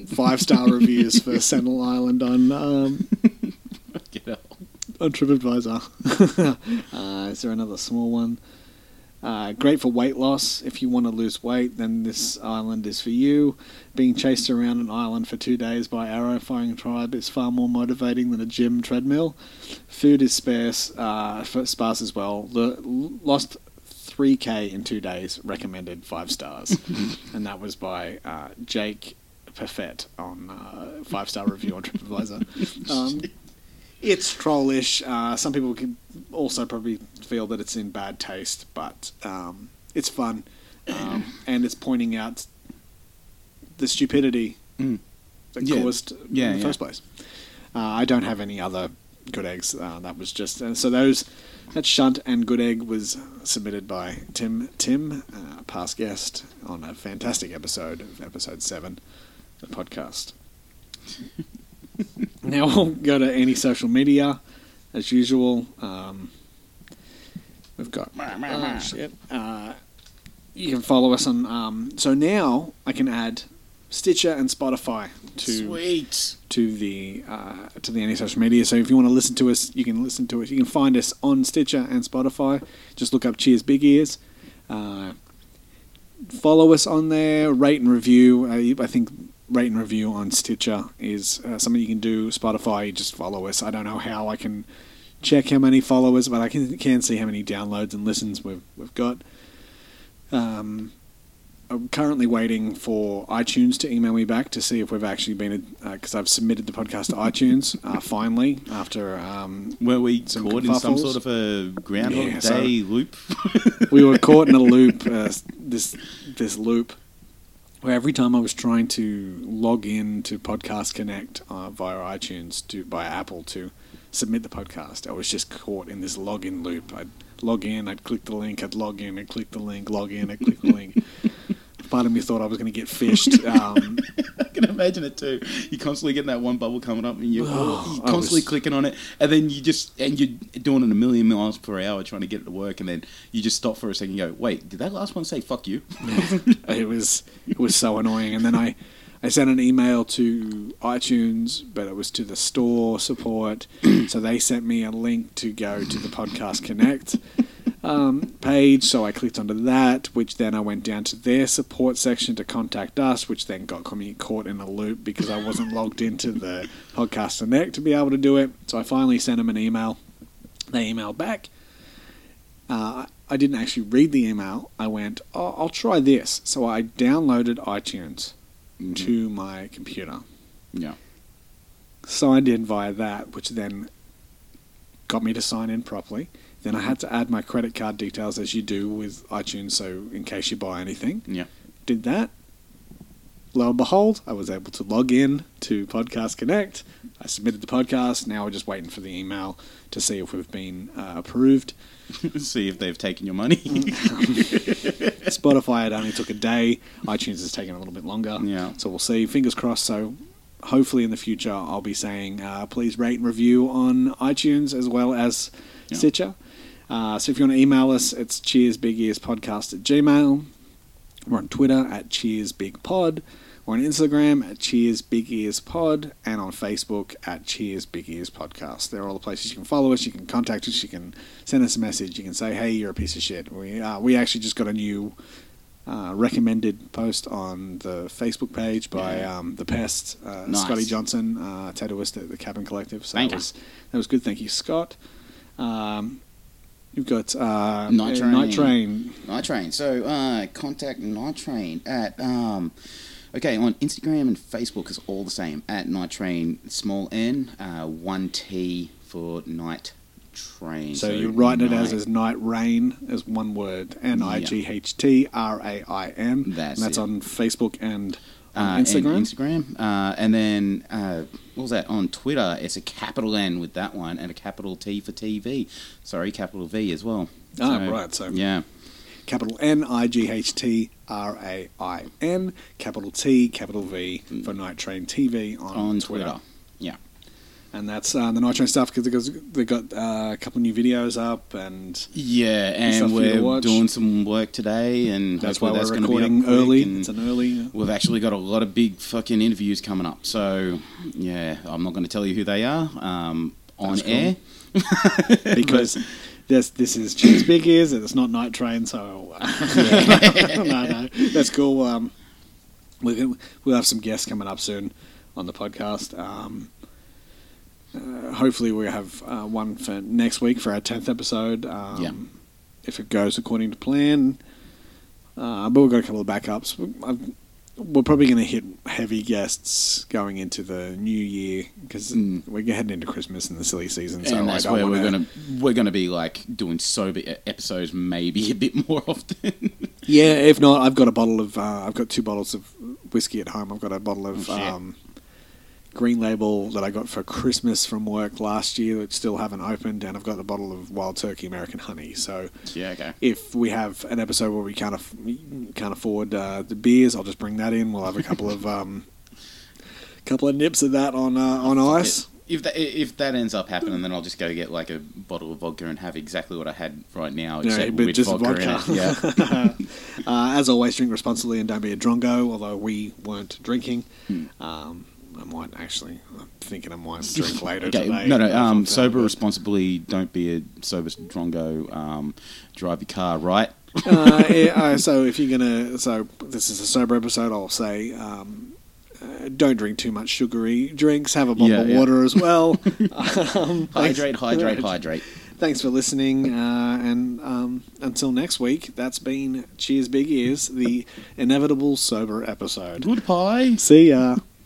five star reviews for Sentinel Island on um. On TripAdvisor. uh, is there another small one? Uh, great for weight loss. If you want to lose weight, then this island is for you. Being chased around an island for two days by arrow firing tribe is far more motivating than a gym treadmill. Food is sparse, uh, sparse as well. L- lost 3k in two days. Recommended five stars, and that was by uh, Jake Perfett on uh, five star review on TripAdvisor. Um, it's trollish. Uh, some people can also probably feel that it's in bad taste, but um, it's fun, um, and it's pointing out the stupidity Mm. that Yeah. caused Yeah, in the yeah. first place. Uh, I don't have any other good eggs. Uh, that was just uh, so those that shunt and good egg was submitted by Tim Tim, uh, past guest on a fantastic episode of episode seven, the podcast. now we'll go to any social media as usual. Um, we've got oh, shit. Uh, you can follow us on. Um, so now I can add Stitcher and Spotify to Sweet. to the uh, to the any social media. So if you want to listen to us, you can listen to us. You can find us on Stitcher and Spotify. Just look up Cheers Big Ears. Uh, follow us on there. Rate and review. Uh, I think rate and review on Stitcher is uh, something you can do. Spotify, just follow us. I don't know how I can check how many followers, but I can can see how many downloads and listens we've we've got. Um, I'm currently waiting for iTunes to email me back to see if we've actually been because I've submitted the podcast to iTunes uh, finally after um, Were we Some caught in some sort of a Groundhog Yeah, so- Day loop? we were caught in a loop. Uh, this this loop where every time I was trying to log in to Podcast Connect uh, via iTunes to by Apple to submit the podcast, I was just caught in this login loop. I'd log in, I'd click the link, I'd log in, I'd click the link, log in, I'd click the link. Part of me thought I was going to get phished. Um, I can imagine it too. You're constantly getting that one bubble coming up, and you're, Oh, you're constantly was- clicking on it, and then you just and you're doing it a million miles per hour trying to get it to work, and then you just stop for a second. and go, wait, did that last one say "fuck you"? it was it was so annoying. And then I I sent an email to iTunes, but it was to the store support. so they sent me a link to go to the Podcast Connect um, page. So I clicked onto that, which then I went down to their support section to contact us, which then got me caught in a loop because I wasn't logged into the Podcast Connect to be able to do it. So I finally sent them an email. They emailed back. Uh, I didn't actually read the email. I went, oh, I'll try this. So I downloaded iTunes to my computer. Yeah. Signed in via that, which then got me to sign in properly. Then I had to add my credit card details as you do with iTunes, so in case you buy anything. Yeah. Did that. Lo and behold, I was able to log in to Podcast Connect. I submitted the podcast. Now we're just waiting for the email to see if we've been uh, approved. See if they've taken your money. Spotify it only took a day. iTunes has taken a little bit longer. Yeah. So we'll see. Fingers crossed. So hopefully in the future I'll be saying uh, please rate and review on iTunes as well as Yeah. Stitcher. Uh, so if you want to email us, it's Cheers Big Ears Podcast at Gmail. We're on Twitter at Cheers Big Pod. We're on Instagram at Cheers Big Ears Pod and on Facebook at Cheers Big Ears Podcast. They're all the places you can follow us. You can contact us. You can send us a message. You can say, "Hey, you're a piece of shit." We uh, we actually just got a new uh, recommended post on the Facebook page by Yeah. um, the Pest, uh, Nice. Scotty Johnson, uh, tattooist at the Cabin Collective. So that was that was good. Thank you, Scott. Um, you've got uh, Night uh, Train. Night Train. Night Train. So uh, contact Night Train at um, okay on Instagram and Facebook is all the same at Night Train small n uh, one t for Night Train. So, you're writing it as night- as Night Rain as one word. N I G H T R A I N. That's and that's it. on Facebook and uh, on and Instagram. Instagram, uh, and then uh, what was that on Twitter? It's a capital N with that one and a capital T for TV. Sorry, capital V as well. Ah, right, so- yeah, capital N I G H T R A I N, capital T, capital V for Night Train TV on, Mm. on Twitter. Twitter. Yeah. And that's uh, the Night Train stuff because they got uh, a couple new videos up, and Yeah, and to we're doing some work today, and that's why we're that's gonna be recording up early. It's an early. We've actually got a lot of big fucking interviews coming up. So yeah, I'm not going to tell you who they are um, on cool. air because this this is Cheers Big Ears and it's not Night Train, so uh, no, no, that's cool. Um, we're gonna, we'll have some guests coming up soon on the podcast. Um, uh, hopefully, we have uh, one for next week for our tenth episode. Um, Yeah. If it goes according to plan, uh, but we've got a couple of backups. We're probably going to hit heavy guests going into the new year because Mm. we're heading into Christmas and the silly season. So and that's where wanna, we're gonna we're gonna be like doing sober episodes maybe a bit more often. Yeah, if not, I've got a bottle of. Uh, I've got two bottles of whiskey at home. I've got a bottle of Oh, um, Green Label that I got for Christmas from work last year that still haven't opened, and I've got a bottle of Wild Turkey American Honey. So yeah, okay. if we have an episode where we can't aff- can't afford uh, the beers, I'll just bring that in. We'll have a couple of um, couple of nips of that on uh, on ice. If that if that ends up happening, then I'll just go get like a bottle of vodka and have exactly what I had right now, Yeah, except but with just vodka, vodka. Yeah, uh, as always, drink responsibly and don't be a drongo. Although we weren't drinking, Hmm. um, I might actually. I'm thinking I might drink later okay. today. No, no. Um, sober responsibly. Don't be a sober drongo. Um, drive your car right. uh, yeah, uh, so if you're gonna, so this is a sober episode. I'll say um, uh, don't drink too much sugary drinks. Have a bottle Yeah, of yeah. water as well. um, Hydrate, hydrate, hydrate. Thanks for listening, uh, and um, until next week, that's been Cheers Big Ears, the inevitable sober episode. Goodbye. See ya.